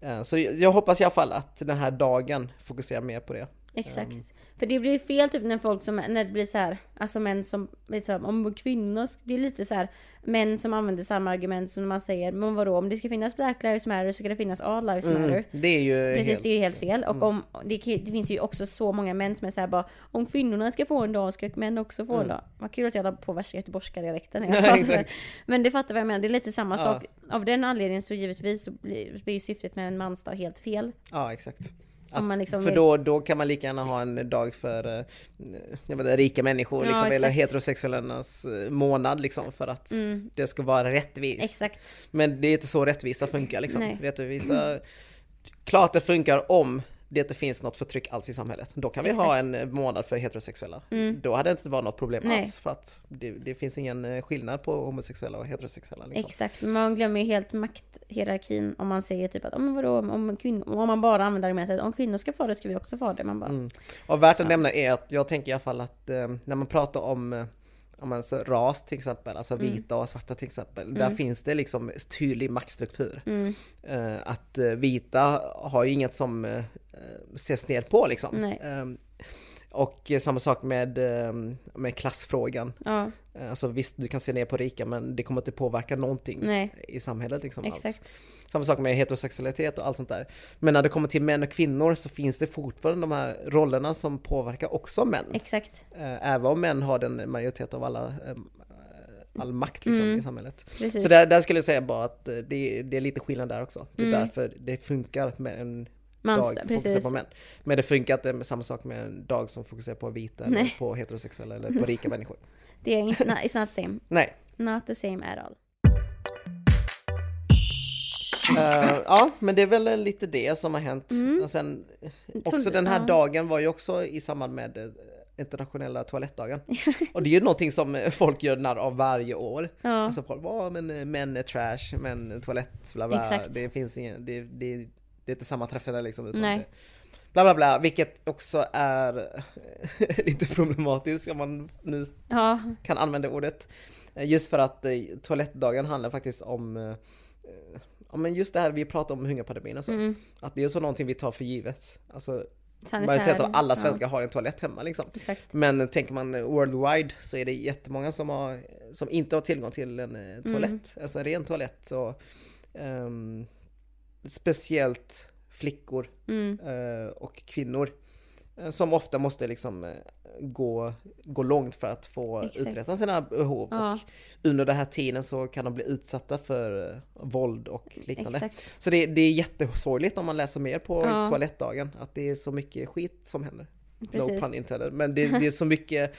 Eh, Så jag hoppas i alla fall att den här dagen fokuserar mer på det. Exakt. Ehm. För det blir fel typ när folk som, när det blir så här, alltså män som, så här, om kvinnor, det är lite så här, män som använder samma argument som man säger, men vadå, om det ska finnas Black Lives Matter så ska det finnas All Lives Mm, Matter. det är ju Precis, helt... Mm. det är ju helt fel. Och om, det, det finns ju också så många män som är såhär bara Om kvinnorna ska få en dag ska män också få en dag. Vad kul att jag la på värsta göteborgska dialekten när (laughs) jag Mm. Ja, sa exakt. Men det fattar vad jag menar, det är lite samma Ja. sak. Av den anledningen så givetvis så blir, blir syftet med en mansdag helt fel. Ja, exakt. Man liksom för vill- då, då kan man lika gärna ha en dag för eh, jag inte, rika människor, Ja, liksom, eller exakt. heterosexuellas eh, månad liksom, för att Mm. det ska vara rättvist. Exakt. Men det är inte så rättvisa funkar liksom. Nej. Rättvisa, klart det funkar om det inte finns något förtryck alls i samhället. Då kan vi ha en eh, månad för heterosexuella. Då hade det inte varit något problem Mm. Nej. alls för att det, det finns ingen eh, skillnad på homosexuella och heterosexuella. Liksom. Exakt, man glömmer ju helt makthierarkin om man säger typ att, men vadå, om, kvinnor, om man bara använder argumentet om kvinnor ska få det ska vi också få det. Man bara, Mm. Och värt att nämna är att jag tänker i alla fall att eh, när man pratar om eh, om man så ras till exempel, alltså Mm. vita och svarta till exempel. Där finns det liksom tydlig maktstruktur. Mm. Eh, att eh, vita har ju inget som eh, ses ner på liksom. Ehm, och eh, samma sak med, eh, med klassfrågan. ja, Eh, Alltså visst, du kan se ner på rika men det kommer inte påverka någonting Nej. i samhället liksom alls. exakt. Samma sak med heterosexualitet och allt sånt där. Men när det kommer till män och kvinnor så finns det fortfarande de här rollerna som påverkar också män. Exakt, Eh, Även om män har den majoritet av alla, eh, all makt liksom Mm. i samhället. precis. Så där, där skulle jag säga bara att det, det är lite skillnad där också. Det är Mm. därför det funkar med en Mans- dag precis. på män. Men det funkar inte med samma sak med en dag som fokuserar på vita eller på heterosexuella eller på rika människor. Det är inte, no, it's not same. Nej. Not the same at all. Eh, ja, men det är väl lite det som har hänt. Och sen också Så- den här Mm. ja. dagen var ju också i samband med eh, internationella toalettdagen. (laughs) Och det är ju någonting som eh, folk gör narr av varje år. Ja. Alltså folk bara, "Ja, men män är trash, men toalett, bla bla. Exakt. Det finns ingen, det, det, det är inte samma träffande liksom. Utan Nej. Det, bla bla bla, vilket också är (laughs) lite problematiskt om man nu Ja, kan använda ordet. Eh, Just för att eh, toalettdagen handlar faktiskt om eh, eh, Ja men just det här vi pratar om hungerpandemin och så. Mm. Att det är så någonting vi tar för givet. Alltså sanitär. majoriteten av alla ja, svenskar har en toalett hemma liksom. Exakt. Men tänker man worldwide så är det jättemånga som, har, som inte har tillgång till en toalett. Mm. Alltså en ren toalett. Och, ehm, speciellt flickor Mm. eh, och kvinnor. eh, Som ofta måste liksom eh, gå, gå långt för att få Exakt. uträtta sina behov. Ja. Och under den här tiden så kan de bli utsatta för våld och liknande. Exakt. Så det, det är jättesorgligt om man läser mer på Ja. toalettdagen. Att det är så mycket skit som händer. No Precis. pun intended. Men det, det är så mycket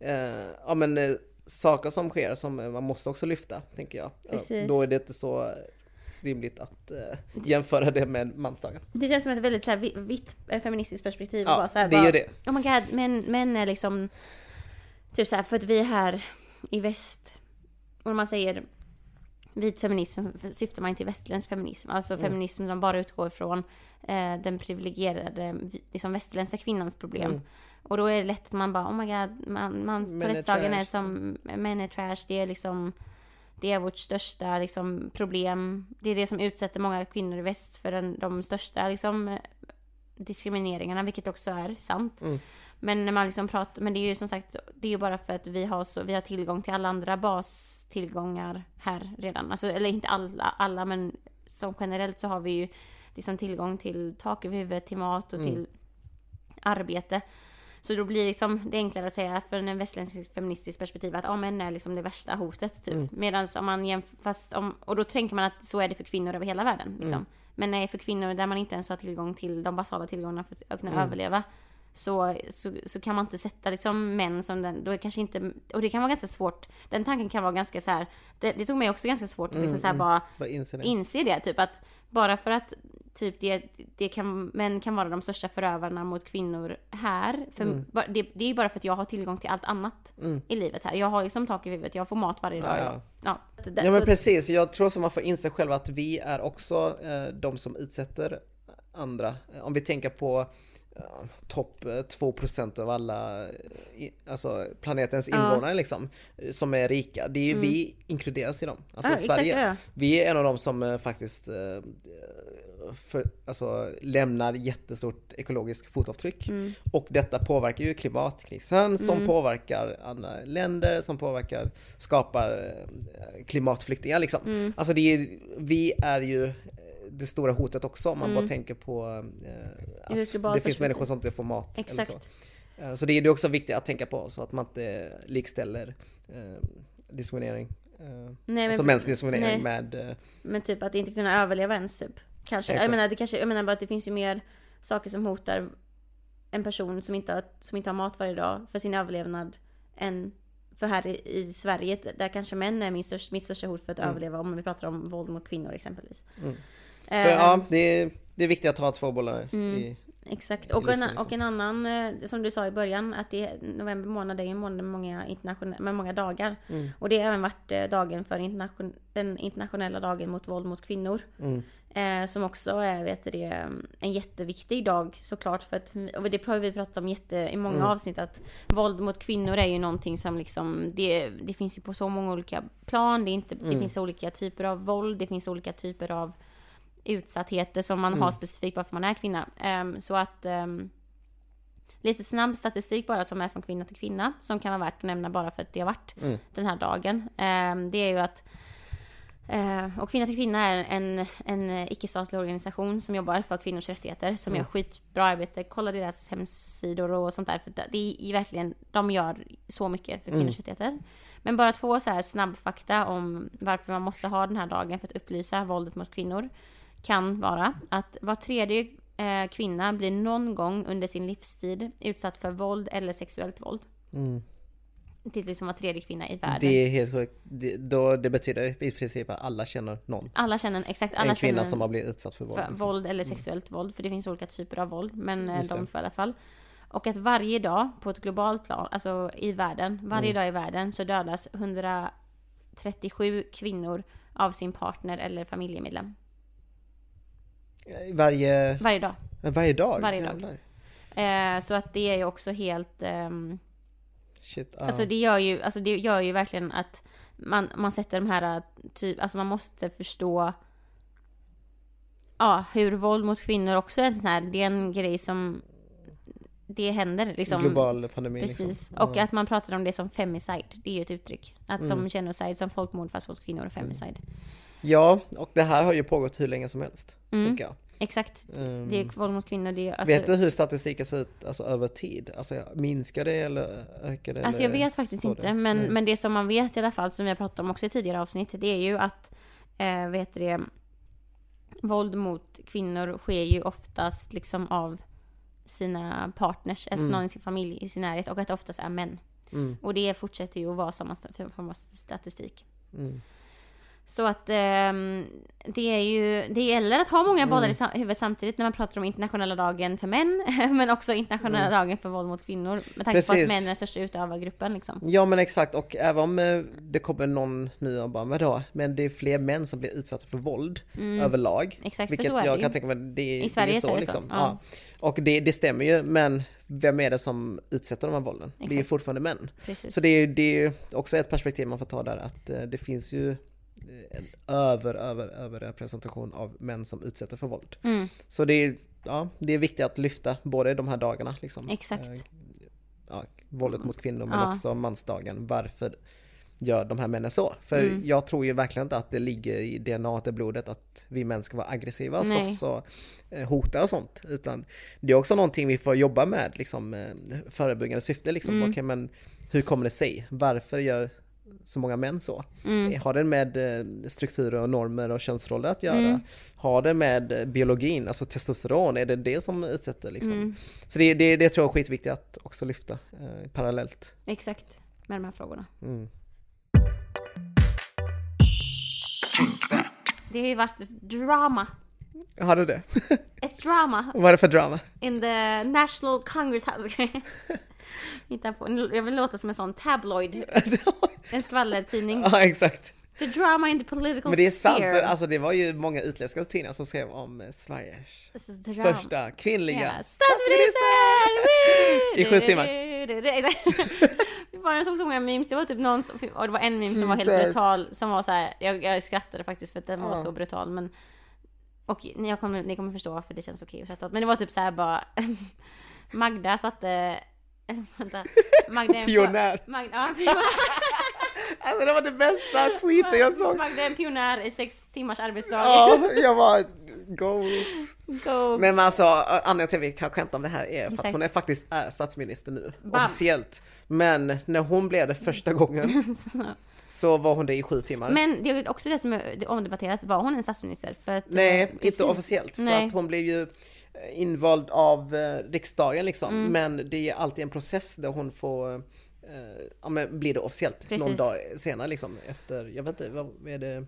eh, ja, men, saker som sker som man måste också lyfta, tänker jag. Ja, Precis. Då är det inte så rimligt att eh, jämföra det med mansdagen. Det känns som ett väldigt så här, vi- vitt eh, feministiskt perspektiv. Ja, bara, så här, det är bara, ju det. Oh my god, men män är liksom... Typ så här, för att vi är här i väst. När man säger vit feminism syftar man inte till västerländsk feminism. Alltså Mm. feminism som bara utgår från eh, den privilegierade vi- liksom västerländska kvinnans problem. Mm. Och då är det lätt att man bara, oh my god, man, man, Män är toalettdagen är trash. som, män är trash, det är liksom det är vårt största liksom, problem. Det är det som utsätter många kvinnor i väst för den, de största liksom, diskrimineringarna, vilket också är sant. Mm. Men när man liksom pratar, men det är ju som sagt, det är ju bara för att vi har så, vi har tillgång till alla andra bastillgångar här redan. Alltså, eller inte alla, alla, men som generellt så har vi ju liksom tillgång till tak över huvudet, till mat och Mm. till arbete. Så då blir liksom det enklare att säga från en västerländsk feministisk perspektiv att ja, män är liksom det värsta hotet typ. Mm. Medan om man jämför, fast om, och då tänker man att så är det för kvinnor över hela världen. Liksom. Mm. Men nej, för kvinnor där man inte ens har tillgång till de basala tillgångarna för att kunna Mm. överleva. Så, så, så kan man inte sätta liksom män som den, då är kanske inte, och det kan vara ganska svårt, den tanken kan vara ganska så här. det, det tog mig också ganska svårt att liksom Mm, så här mm. bara Bara inse det. inse det, typ att bara för att typ det, det kan, män kan vara de största förövarna mot kvinnor här. För Mm. det, det är bara för att jag har tillgång till allt annat Mm. i livet här. Jag har liksom tak i huvudet, jag får mat varje dag. Ja, ja. Ja, det, Ja men så- precis, jag tror som man får inse själv att vi är också eh, de som utsätter andra. Om vi tänker på eh, topp eh, 2% av alla, eh, alltså planetens Ja. invånare liksom, eh, som är rika. Det är ju vi inkluderas i dem. Alltså Ja, Sverige. exakt, ja. Vi är en av de som eh, faktiskt eh, för, alltså, lämnar jättestort ekologiskt fotavtryck. Mm. Och detta påverkar ju klimatkrisen som Mm. påverkar andra länder, som påverkar, skapar eh, klimatflyktingar liksom. Mm. Alltså det är, vi är ju eh, det stora hotet också om man Mm. bara tänker på eh, att globalt det finns människor som inte får mat. Eller så. Exakt. Eh, Så det är det också viktigt att tänka på så att man inte likställer eh, diskriminering, eh, Nej, men, alltså mänsklig diskriminering nej. med eh, men typ att inte kunna överleva ens typ. Kanske. Jag Exakt. menar, det kanske, jag menar bara att det finns ju mer saker som hotar en person som inte har, som inte har mat varje dag för sin överlevnad än för här i, i Sverige där kanske män är min största, mitt största hot för att Mm. överleva om vi pratar om våld mot kvinnor exempelvis. Mm. Så ja, det är, det är viktigt att ha två bollar Mm. i, Exakt. i Och en, luften, liksom. och en annan, eh, som du sa i början, att det är november månad är ju en månad med många, internationella, med många dagar. Mm. Och det har även varit eh, dagen för internation, den internationella dagen mot våld mot kvinnor. mm, Eh, som också är vet du det, en jätteviktig dag såklart. För att, och det har vi pratat om jätte, i många Mm. avsnitt att våld mot kvinnor är ju någonting som liksom, det, det finns ju på så många olika plan. Det, inte, det Mm. finns olika typer av våld, det finns olika typer av utsattheter som man Mm. har specifikt bara för man är kvinna. Ehm, så att ehm, lite snabb statistik bara som är från kvinna till kvinna som kan vara värt att nämna bara för att det har varit mm, den här dagen. Ehm, det är ju att eh, och Kvinna till kvinna är en, en icke-statlig organisation som jobbar för kvinnors rättigheter som Mm. gör skitbra arbete. Kolla deras hemsidor och sånt där. För det är verkligen, de gör så mycket för kvinnors Mm. rättigheter. Men bara två så här snabbfakta om varför man måste ha den här dagen för att upplysa våldet mot kvinnor. Kan vara att var tredje eh, kvinna blir någon gång under sin livstid utsatt för våld eller sexuellt våld. mm. Är liksom var tredje kvinna i världen. Det är helt sjukt. Det, då, det betyder i princip att alla känner någon. Alla känner, exakt, alla en kvinna känner som har blivit utsatt för våld. för liksom. våld eller sexuellt våld. För det finns olika typer av våld. Men eh, Just de får i alla fall. Och att varje dag på ett globalt plan, alltså i världen, varje Mm. dag i världen så dödas 137 kvinnor av sin partner eller familjemedlem. Varje, Varje dag. varje dag? Varje dag. Eh, så att det är ju också helt... ehm, Shit, ja. Alltså det gör ju, alltså det gör ju verkligen att man, man sätter de här typ, alltså man måste förstå Ja, hur våld mot kvinnor också är en sån här, det är en grej som Det händer liksom Global pandemi Precis, liksom. och Ja. att man pratar om det som femicide, det är ju ett uttryck. Att som Mm. genocide, som folkmord fast mot kvinnor och femicide. Ja, och det här har ju pågått hur länge som helst, Mm. tänker jag. Exakt, Ehm, det är våld mot kvinnor, det är alltså, Vet du hur statistiken ser ut alltså, över tid? Alltså minskar det eller ökar det? Alltså jag vet faktiskt inte, det? men, Nej. men det som man vet i alla fall, som vi har pratat om också i tidigare avsnitt, det är ju att, eh, vet det, våld mot kvinnor sker ju oftast liksom av sina partners, alltså Mm. någon i sin familj, i sin närhet, och att det oftast är män. Mm, Och det fortsätter ju att vara samma form av statistik. mm. Så att ehm, det är ju, det gäller att ha många bollar Mm. i huvudet samtidigt när man pratar om internationella dagen för män, (laughs) men också internationella Mm. dagen för våld mot kvinnor. Med tanke på att Precis. män är den största utövargruppen liksom. Ja men exakt och även om eh, det kommer någon nu och bara vadå? Men det är fler män som blir utsatta för våld överlag. Mm. Exakt, för Vilket så är jag det ju. kan tänka mig, det, I det Sverige är så är det liksom. så, Ja. ja. Och det, det stämmer ju men vem är det som utsätter de här vålden? Det är ju Exakt. fortfarande män. Precis. Så det är, det ju också ett perspektiv man får ta där att eh, det finns ju eh, en över, över, över representation av män som utsätter för våld. Mm, Så det är, ja, det är viktigt att lyfta både de här dagarna liksom. exakt. Eh, ja, våldet mot kvinnor men Ja. också mansdagen. Varför gör de här männen så? För Mm. jag tror ju verkligen inte att det ligger i DNA i blodet att vi män ska vara aggressiva och slåss och eh, hota och sånt. Utan det är också någonting vi får jobba med, liksom eh, förebyggande syfte liksom. Mm. Okej men hur kommer det sig? Varför gör så många män så? Mm, Har det med eh, strukturer och normer och könsroller att göra? Mm. Har det med eh, biologin, alltså testosteron, är det det som utsätter liksom? mm, Så det, det, det tror jag är skitviktigt att också lyfta eh, parallellt. exakt. Med de här frågorna. Mm. Det har ju varit drama. Har du det? Ett drama (laughs) Vad är det för drama? in the National Congress House. (laughs) Hitta på. Jag vill låta som en sån tabloid. (laughs) En skvallertidning. ja exakt. The drama in the political Men det är sant, sphere. för alltså, det var ju många utländska tidningar som skrev om eh, Sveriges drama. första kvinnliga Ja, statsminister! I sju timmar. Det var jag såg så många memes, det var typ någon som, och det var en meme som var helt brutal, som var så här, jag, jag skrattade faktiskt för att den var Ja. så brutal men och ni, kommer, ni kommer förstå varför det känns okej att skratta åt. Men det var typ så här bara (laughs) Magda satte Vänta. (laughs) Magda är en Pionjär. Magda, ja. (laughs) Alltså det var det bästa tweeten jag såg. Magda är en pionjär i sex timmars arbetsdag. Ja, jag var goals. Go. Men alltså anledningen till att vi kan skämta om det här är för att Exakt. hon är faktiskt är statsminister nu, Bam. officiellt. Men när hon blev det första (laughs) gången Så. var hon det i sju timmar. Men det är också det som är omdebatterat, var hon en statsminister? För att, Nej, eh, precis. inte officiellt. För Nej. att hon blev ju eh, invald av eh, riksdagen liksom. Mm. Men det är alltid en process där hon får, eh, ja men blir det officiellt någon Precis. dag senare liksom. Efter, jag vet inte, vad är det?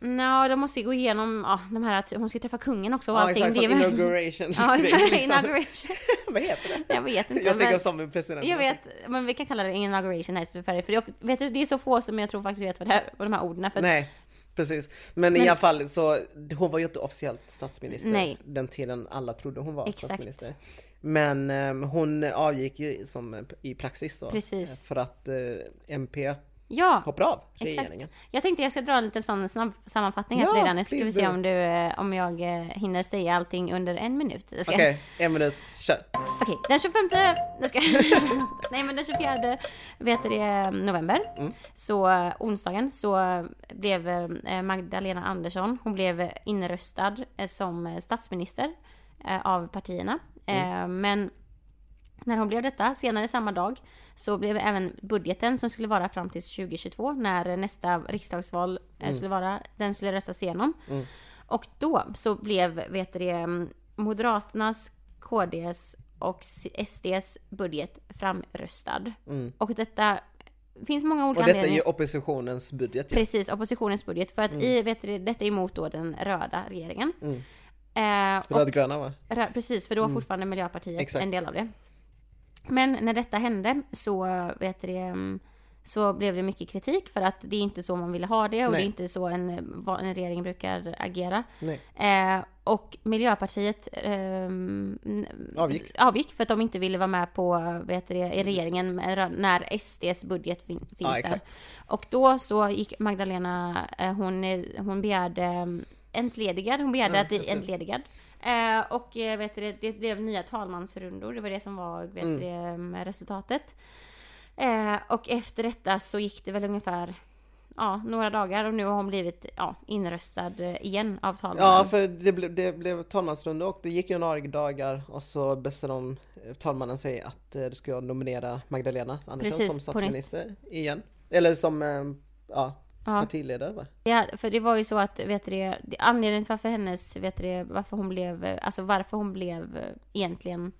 Nå, de måste ju gå igenom ja, de här att hon ska träffa kungen också och Ja allting. exakt, det är som väl- inauguration. (laughs) Ja, exakt, liksom. inauguration. (laughs) vad heter det? Jag vet inte. Jag tänker men, som en president. jag vet, men vi kan kalla det inauguration här i Sverige. För det, vet du, det är så få som jag tror faktiskt vet vad, det här, vad de här orden är. För Nej, precis. Men, i Men- alla fall så, hon var ju inte officiellt statsminister Nej. den tiden alla trodde hon var Exakt. statsminister. Men ehm, hon avgick ju som eh, i praxis då. Precis. eh, För att eh, MP ja, hoppar av exakt. regeringen. Jag tänkte jag ska dra en liten sån snabb sammanfattning här Ja, dig Dennis. Ska vi se om, du, eh, om jag eh, hinner säga allting under en minut. Okej, en minut, kör. Okej, den 25... Jag ska... (laughs) Nej men den 24 vet det, november, Mm. så eh, onsdagen, så blev Magdalena Andersson, hon blev inröstad som statsminister av partierna. Mm. Men när hon blev detta, senare samma dag, så blev även budgeten som skulle vara fram till 2022, när nästa riksdagsval eh, skulle vara, den skulle röstas igenom. Mm. Och då så blev, vet du det, Moderaternas, KDs och SDs budget framröstad. Och detta finns många olika Mm. Och detta är ju anledningar. oppositionens budget. Precis, oppositionens budget. För att Mm. i, vet du, det, detta är emot då den röda regeringen. Eh, och, Rödgröna va? rö- precis, för då var fortfarande Miljöpartiet Mm. Exakt. en del av det. Men när detta hände så, vet det, mm, så blev det mycket kritik för att det är inte så man ville ha det och Nej. det är inte så en, en regering brukar agera. Eh, och Miljöpartiet n- Avgick. avgick för att de inte ville vara med på vet det, i regeringen när SDs budget fin, finns Ja, där. exakt. Och då så gick Magdalena, eh, hon, är- hon begärde mm, entledigad, hon begärde Ja, att bli entledigad. Eh, och eh, vet du, det, blev nya talmansrundor, det var det som var vet Mm. det, med resultatet. Eh, och efter detta så gick det väl ungefär ja, några dagar och nu har hon blivit ja, inröstad eh, igen av talmannen. Ja, för det blev, det blev talmansrunda och det gick ju några dagar och så bestämde de, talmannen sig att eh, du ska nominera Magdalena Andersson Precis, som statsminister igen. Eller som, eh, ja, Ja. partiledare va? Ja, för det var ju så att, vet du det, det- anledningen till varför hennes, vet du det, varför hon blev, eh, alltså varför hon blev eh, egentligen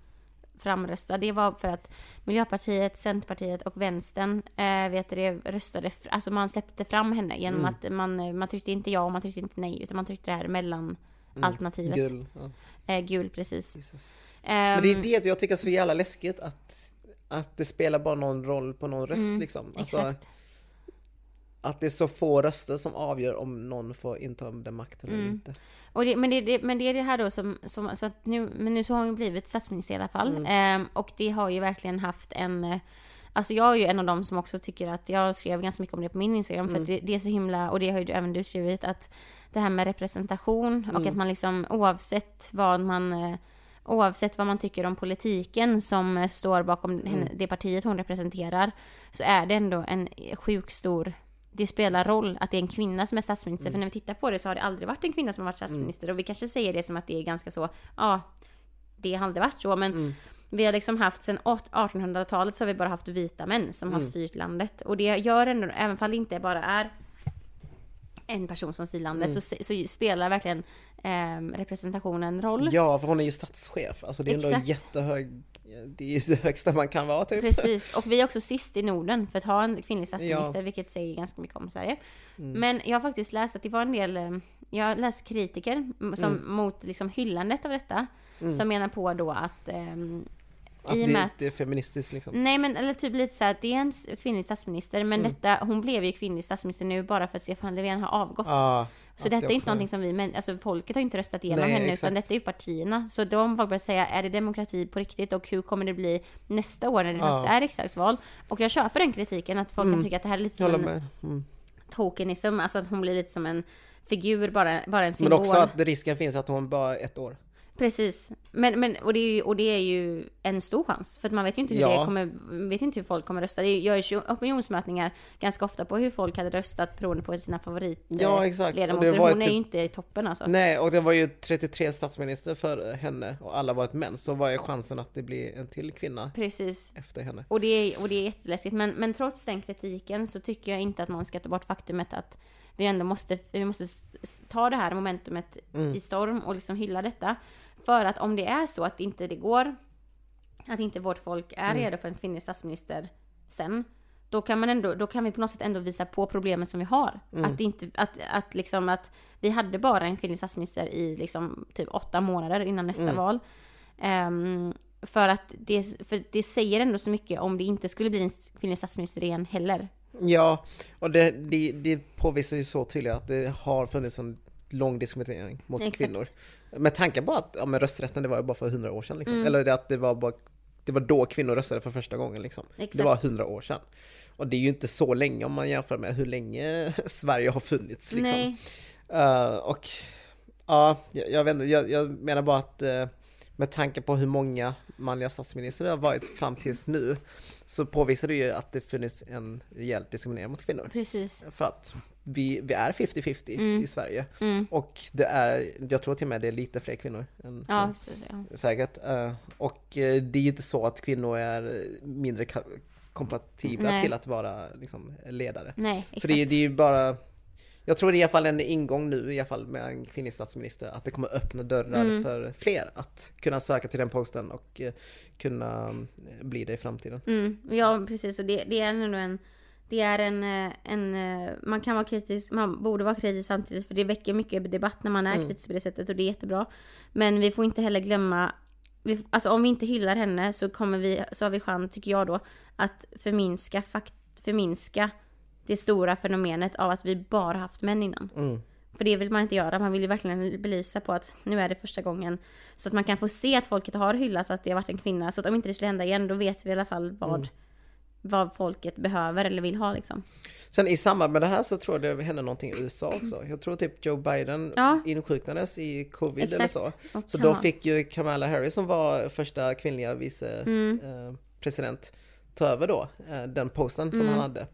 framröstad, det var för att Miljöpartiet, Centerpartiet och Vänstern, eh, vet du det, röstade, alltså man släppte fram henne genom Mm. att man, eh, man tyckte inte ja och man tyckte inte nej, utan man tyckte det här mellanalternativet. Gul. Gul. Ja, Eh, gul, precis. Jesus. Ehm, Men det är det jag tycker är så jävla läskigt att, att det spelar bara någon roll på någon röst liksom. Alltså, Mm, exakt. Att det är så få röster som avgör om någon får inta den makten eller Mm. inte. Och det, men, det, det, men det är det här då som, som så att nu, men nu så har hon ju blivit statsminister i alla fall. Ehm, och det har ju verkligen haft en, eh, alltså jag är ju en av dem som också tycker att, jag skrev ganska mycket om det på min Instagram, för att det, det är så himla, och det har ju även du skrivit, att det här med representation och att man liksom oavsett vad man eh, Oavsett vad man tycker om politiken som eh, står bakom henne, det partiet hon representerar Så är det ändå en sjuk stor det spelar roll att det är en kvinna som är statsminister. För när vi tittar på det så har det aldrig varit en kvinna som har varit statsminister. Och vi kanske säger det som att det är ganska så, ja, det har aldrig varit så. Men vi har liksom haft sedan 1800-talet så har vi bara haft vita män som har styrt landet. Och det gör ändå, även fall det inte bara är en person som styr landet, så, så spelar verkligen ehm, representationen roll. Ja, för hon är ju statschef. Alltså det är ändå Exakt. jättehög, det är ju det högsta man kan vara typ. Precis, och vi är också (laughs) sist i Norden för att ha en kvinnlig statsminister, Ja. vilket säger ganska mycket om Sverige. Men jag har faktiskt läst att det var en del, eh, jag har läst kritiker som mot liksom hyllandet av detta, som menar på då att ehm, Att i och det, med att det är feministiskt liksom. Nej men eller typ lite så här att det är en kvinnlig statsminister men detta, hon blev ju kvinnlig statsminister nu bara för att Stefan Löfven har avgått. Ja, så detta är inte någonting som vi, men alltså folket har inte röstat igenom Nej, henne exakt. utan detta är ju partierna. Så de folk börjar säga, är det demokrati på riktigt och hur kommer det bli nästa år när det Ja. faktiskt är riksdagsval? Och jag köper den kritiken att folk kan tycka att det här är lite som en. Mm. tokenism, alltså att hon blir lite som en figur, bara, bara en Men symbol. också att risken finns att hon bara ett år. Precis. Men, men, och, det är ju, och det är ju en stor chans. För att man vet ju inte hur, Ja. det kommer, vet inte hur folk kommer rösta. Det görs ju opinionsmätningar ganska ofta på hur folk hade röstat beroende på sina favoritledamöter. Ja, exakt. Och Ledamöter. det var ju Hon är typ- ju inte i toppen alltså. Nej, och det var ju 33 statsminister för henne och alla var ett män. Så vad är chansen att det blir en till kvinna Precis. efter henne? Och det, är, och det är jätteläskigt. Men, men trots den kritiken så tycker jag inte att man ska ta bort faktumet att vi ändå måste, vi måste ta det här momentumet Mm. i storm och liksom hylla detta. För att om det är så att inte det går, att inte vårt folk är Mm. redo för en kvinnlig statsminister sen, då kan, man ändå, då kan vi på något sätt ändå visa på problemen som vi har. Mm. Att, inte, att, att, liksom att vi hade bara en kvinnlig statsminister i liksom typ åtta månader innan nästa Mm. val. Ehm, för att det, för det säger ändå så mycket om det inte skulle bli en kvinnlig statsminister igen heller. Ja, och det, det, det påvisar ju så tydligt att det har funnits en lång diskriminering mot Exakt. kvinnor. Med tanke på att ja, men rösträtten det var ju bara för hundra år sedan liksom. Mm. Eller det att det var bara det var då kvinnor röstade för första gången liksom. Exakt. Det var hundra år sedan. Och det är ju inte så länge om man jämför med hur länge (laughs) Sverige har funnits liksom. Eh, och ja, jag, jag vet inte, jag, jag menar bara att eh, med tanke på hur många manliga statsministrar det har varit fram tills nu så påvisar det ju att det funnits en rejäl diskriminering mot kvinnor. precis. För att vi, vi är 50-50 Mm. i Sverige. Mm. Och det är, jag tror till och med det är lite fler kvinnor än Ja, män, så, ja. säkert. Eh, och eh, det är ju inte så att kvinnor är mindre kompatibla Nej. till att vara liksom, ledare. Nej. Så det, det är ju bara Jag tror det är i alla fall en ingång nu i alla fall med en kvinnlig statsminister att det kommer öppna dörrar Mm. för fler att kunna söka till den posten och eh, kunna bli det i framtiden. Mm, ja, precis. Och det, det är ändå en... Det är en, eh, en... eh, Man kan vara kritisk, man borde vara kritisk samtidigt för det väcker mycket debatt när man är Mm. kritisk på det sättet och det är jättebra. Men vi får inte heller glömma... Vi, alltså om vi inte hyllar henne så kommer vi, så har vi chans, tycker jag då, att förminska, fakt, förminska det stora fenomenet av att vi bara haft män innan. Mm. För det vill man inte göra, man vill ju verkligen belysa på att nu är det första gången. Så att man kan få se att folket har hyllat att det har varit en kvinna. Så att om inte det skulle hända igen, då vet vi i alla fall vad, Mm. Vad folket behöver eller vill ha liksom. Sen i samband med det här så tror jag det hände någonting i USA också. Jag tror typ Joe Biden Ja. insjuknades i covid Exakt. eller så. Och Så då fick ju Kamala Harris som var första kvinnliga vice Mm. eh, ta över då eh, den posten som Mm. han hade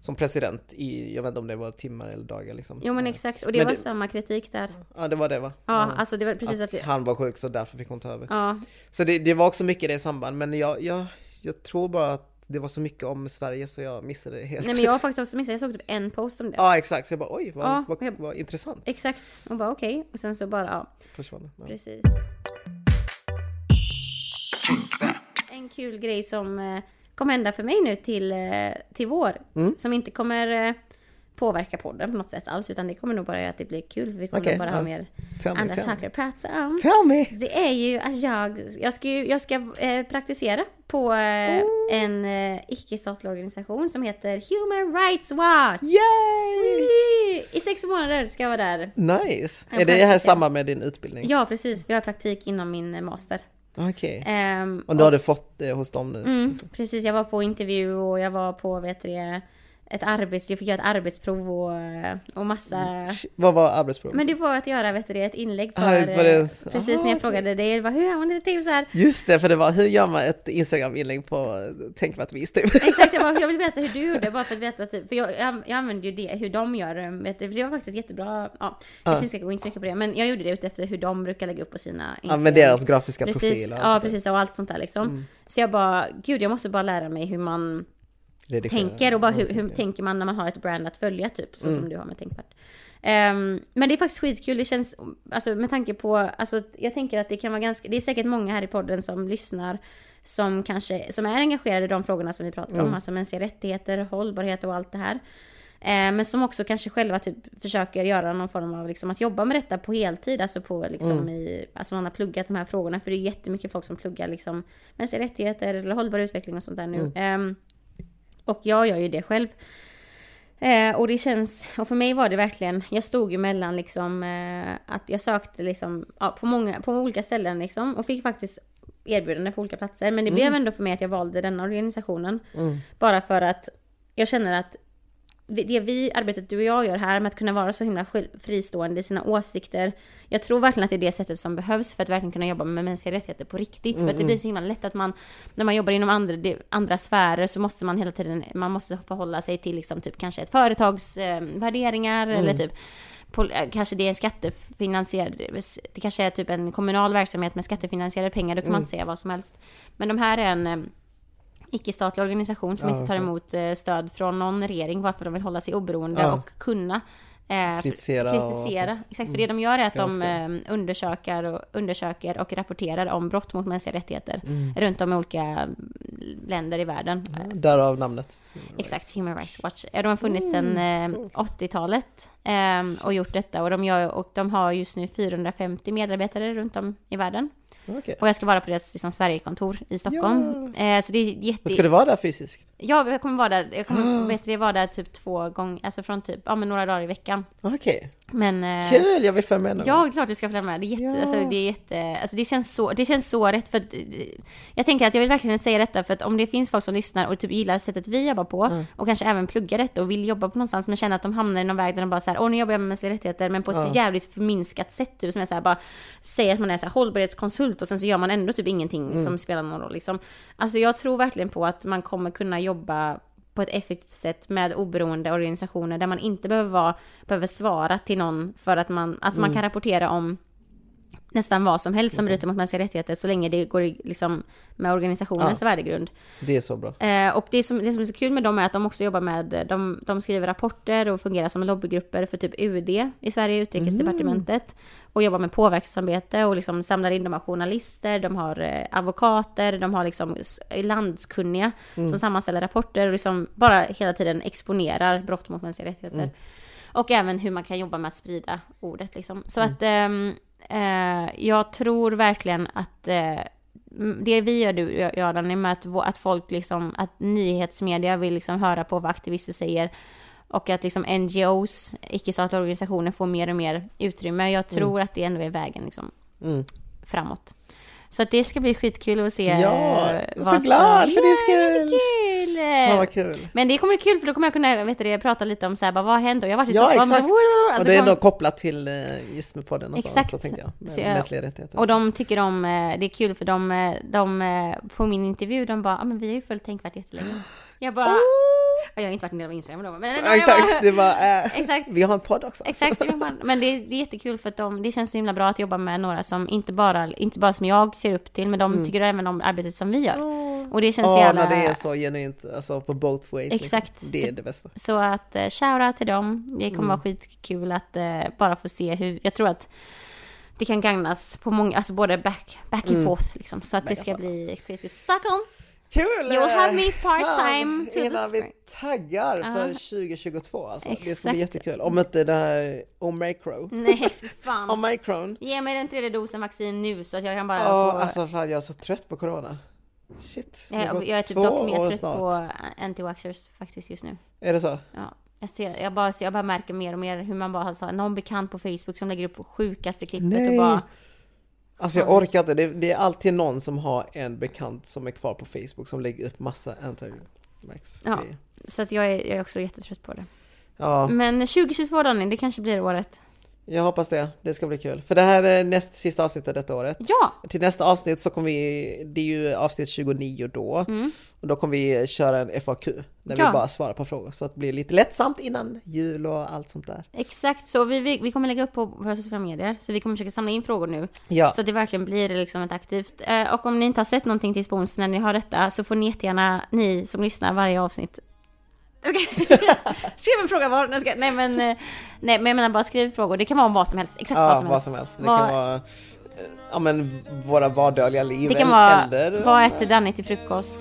som president i, jag vet inte om det var timmar eller dagar liksom. Jo men Eh, exakt, och det Men var det- samma kritik där. Ja det var det va? Ja, alltså det var precis att, att han var sjuk så därför fick hon ta över. Ja, Så det, det var också mycket i det samband men jag, jag, jag tror bara att det var så mycket om Sverige så jag missade det helt. nej men jag har faktiskt också missat, jag såg typ en post om det. Ja exakt, så jag bara oj vad, Ja, vad, jag- vad intressant. Exakt, och bara okej. Och sen så bara, ja, Försvann. Ja. precis. En kul grej som eh, kommer hända för mig nu till, eh, till vår. Mm. Som inte kommer eh, påverka podden på något sätt alls. Utan det kommer nog bara att det blir kul. Vi kommer nog bara ha ja. mer Tell andra me. saker att prata om. Tell me! Det är ju att jag, jag ska, jag ska eh, praktisera på eh, en eh, icke-statlig organisation som heter Human Rights Watch. Yay! I sex månader ska jag vara där. Nice! Jag Är det här samma med din utbildning? Ja precis, vi har praktik inom min eh, master. Okej. Ehm, Och då har du fått det hos dem nu? Mm, precis, jag var på intervju och jag var på, vet du ett arbets... Jag fick göra ett arbetsprov och, och massa... Vad var arbetsprovet? Men det var att göra, vet du det, ett inlägg för... Ah, var det- eh, precis Aha, när jag okej. frågade dig, vad, hur gör man det till så här? Just det, för det var hur gör man ett Instagram-inlägg på tänkvärt vis typ? Exakt, jag, bara, jag vill veta hur du gjorde (laughs) bara för att veta typ, för jag, jag, jag använde ju det, hur de gör det, vet du, för det var faktiskt ett jättebra, ja, jag inte ska gå in så mycket på det, men jag gjorde det utefter hur de brukar lägga upp på sina Ja, med deras grafiska Precis, profiler ja precis och allt sånt där liksom. Mm. Så jag bara, gud jag måste bara lära mig hur man Redigera. tänker och bara hur, hur tänker. man när man har ett brand att följa typ, så Mm. som du har med Tänkvärt. Ehm, men det är faktiskt skitkul, det känns, alltså med tanke på, alltså jag tänker att det kan vara ganska, det är säkert många här i podden som lyssnar som kanske, som är engagerade i de frågorna som vi pratar om, Mm. alltså mänskliga rättigheter, hållbarhet och allt det här. Eh, men som också kanske själva typ försöker göra någon form av liksom att jobba med detta på heltid, alltså på liksom Mm. i, alltså man har pluggat de här frågorna, för det är jättemycket folk som pluggar liksom mänskliga rättigheter eller hållbar utveckling och sånt där nu. Mm. Ehm, och jag gör ju det själv. Eh, och det känns, och för mig var det verkligen, jag stod ju mellan liksom eh, att jag sökte liksom ja, på många, på olika ställen liksom och fick faktiskt erbjudande på olika platser. Men det blev ändå för mig att jag valde den organisationen. Mm. Bara för att jag känner att det vi, arbetet du och jag gör här med att kunna vara så himla fristående i sina åsikter. Jag tror verkligen att det är det sättet som behövs för att verkligen kunna jobba med mänskliga rättigheter på riktigt. För att det blir så himla lätt att man, när man jobbar inom andra, det- andra sfärer så måste man hela tiden, man måste förhålla sig till liksom typ kanske ett företags eh, värderingar eller typ eh, kanske det är skattefinansierad, det kanske är typ en kommunal verksamhet med skattefinansierade pengar, då kan man inte säga vad som helst. Men de här är en eh, icke-statlig organisation som Ja, inte tar emot eh, stöd från någon regering varför de vill hålla sig oberoende Ja. och kunna eh, Kritisera kritisera. Exakt, för det de gör är att de Granska. eh, undersöker, och, undersöker och rapporterar om brott mot mänskliga rättigheter Mm. runt om i olika mm, länder i världen. Därav namnet. Exakt, Human Rights Watch. De har funnits sedan Mm, eh, 80-talet eh, och gjort detta och de, gör, och de har just nu 450 medarbetare runt om i världen. Okej. Och jag ska vara på deras liksom, Sverigekontor i Stockholm. Eh, så det är jätte... Ska du vara där fysiskt? Ja, jag kommer vara där, jag kommer vet du, vara där typ två gånger, alltså från typ, ja men några dagar i veckan. Okej. Men... Eh, Kul, jag vill följa med någon Ja, klart du ska följa med. Det är jätte, Ja. alltså, det är jätte, alltså det känns så, det känns så rätt för att, jag tänker att jag vill verkligen säga detta för att om det finns folk som lyssnar och typ gillar sättet vi jobbar på Mm. och kanske även pluggar detta och vill jobba på någonstans men känner att de hamnar i någon väg där de bara såhär, åh nu jobbar jag med mänskliga rättigheter men på ett så jävligt förminskat sätt typ som är såhär bara säger att man är såhär hållbarhetskonsult och sen så gör man ändå typ ingenting Mm. som spelar någon roll liksom. Alltså jag tror verkligen på att man kommer kunna jobba på ett effektivt sätt med oberoende organisationer där man inte behöver vara, behöver svara till någon för att man, alltså man kan rapportera om nästan vad som helst som bryter mot mänskliga rättigheter så länge det går liksom med organisationens värdegrund. Det är så bra. Eh, och det som, det som är så kul med dem är att de också jobbar med, de, de skriver rapporter och fungerar som lobbygrupper för typ UD i Sverige, Utrikesdepartementet. Och jobbar med påverkansarbete och liksom samlar in, de har journalister, de har eh, advokater, de har liksom landskunniga som sammanställer rapporter och liksom bara hela tiden exponerar brott mot mänskliga rättigheter. Och även hur man kan jobba med att sprida ordet liksom. Så att ehm, eh, jag tror verkligen att eh, det vi gör du, jag Danny, med att, att folk liksom, att nyhetsmedia vill liksom höra på vad aktivister säger och att liksom NGOs, icke-statliga organisationer, får mer och mer utrymme. Jag tror att det ändå är vägen liksom Mm. framåt. Så att det ska bli skitkul att se Ja, eh, jag är vad så glad för din Ja, skull. Fan vad kul. Men det kommer bli kul för då kommer jag kunna vet du, prata lite om så här, bara, vad hände? Och jag har varit i Ja, Stockholm. exakt. Så, alltså, och det är kom- kopplat till eh, just med podden och Exakt. så, så tänkte jag. Med Så mänskliga rättigheter. Och de tycker om, eh, det är kul för de, de på min intervju, de bara, ah, men vi har ju följt Tänkvärt jättelänge. Jag bara, jag har inte varit en del av Instagram då, men Ja, exakt, bara, det var, eh, Exakt. vi har en podd också. Exakt, men det är, det är jättekul för att de, det känns så himla bra att jobba med några som inte bara, inte bara som jag ser upp till, men de tycker även om arbetet som vi gör. Och det känns Mm. Ja, jävla... när det är så genuint, alltså på both ways. Exakt. Liksom. Det är Så- det bästa. Så att eh, shoutout till dem. Det kommer Mm. vara skitkul att eh, bara få se hur, jag tror att det kan gagnas på många, alltså både back, back and Mm. forth liksom. Så att det ska bli skitkul. Stockholm! Kul! You'll have me eh, part-time fan, to Innan vi taggar för Ja. 2022 alltså. Det ska Exakt. bli jättekul. Om inte det här Omicron. Nej, fan. Omicron. Ge mig den tredje dosen vaccin nu så att jag kan bara Ja, få... alltså fan jag är så trött på corona. Shit. jag, gått jag är typ dock mer trött snart. på anti-waxers faktiskt just nu. Är det så? Ja. Jag, ser, jag, bara, jag bara märker mer och mer hur man bara har så, någon bekant på Facebook som lägger upp sjukaste klippet Nej. och bara Alltså jag orkar inte. Det, det är alltid någon som har en bekant som är kvar på Facebook som lägger upp massa anti-vax Ja. Så att jag är, jag är också jättetrött på det. Ja, Men 2022 Danny, det kanske blir året. Jag hoppas det. Det ska bli kul. För det här är näst sista avsnittet detta året. Ja! Till nästa avsnitt så kommer vi, det är ju avsnitt 29 då, och då kommer vi köra en FAQ där Ja. vi bara svarar på frågor så att det blir lite lättsamt innan jul och allt sånt där. Exakt så. Vi, vi, vi kommer lägga upp på våra sociala medier. Så vi kommer försöka samla in frågor nu. Ja, Så att det verkligen blir liksom ett aktivt. Eh, och om ni inte har sett någonting till spons när ni har detta så får ni jättegärna, ni som lyssnar varje avsnitt. (laughs) skriv en fråga var. Nej, men, eh, nej men jag menar bara skriv frågor. Det kan vara om vad som helst. Exakt ja vad som vad helst. som helst. Det Vad- kan vara eh, ja, men våra vardagliga liv Det kan vara, eller vad äter Danny till frukost?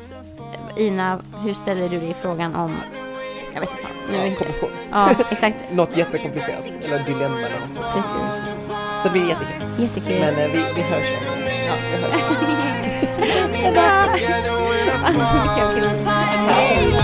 Ina, hur ställer du dig i frågan om, jag vet inte fan, nu ja, inte kommission. Ja, exakt. (laughs) Något jättekomplicerat eller dilemma eller något. Precis. Så det blir jättekul. Jättekul. Men eh, vi, vi hörs ja, vi hörs. (laughs) Hejdå! Alltså, kul.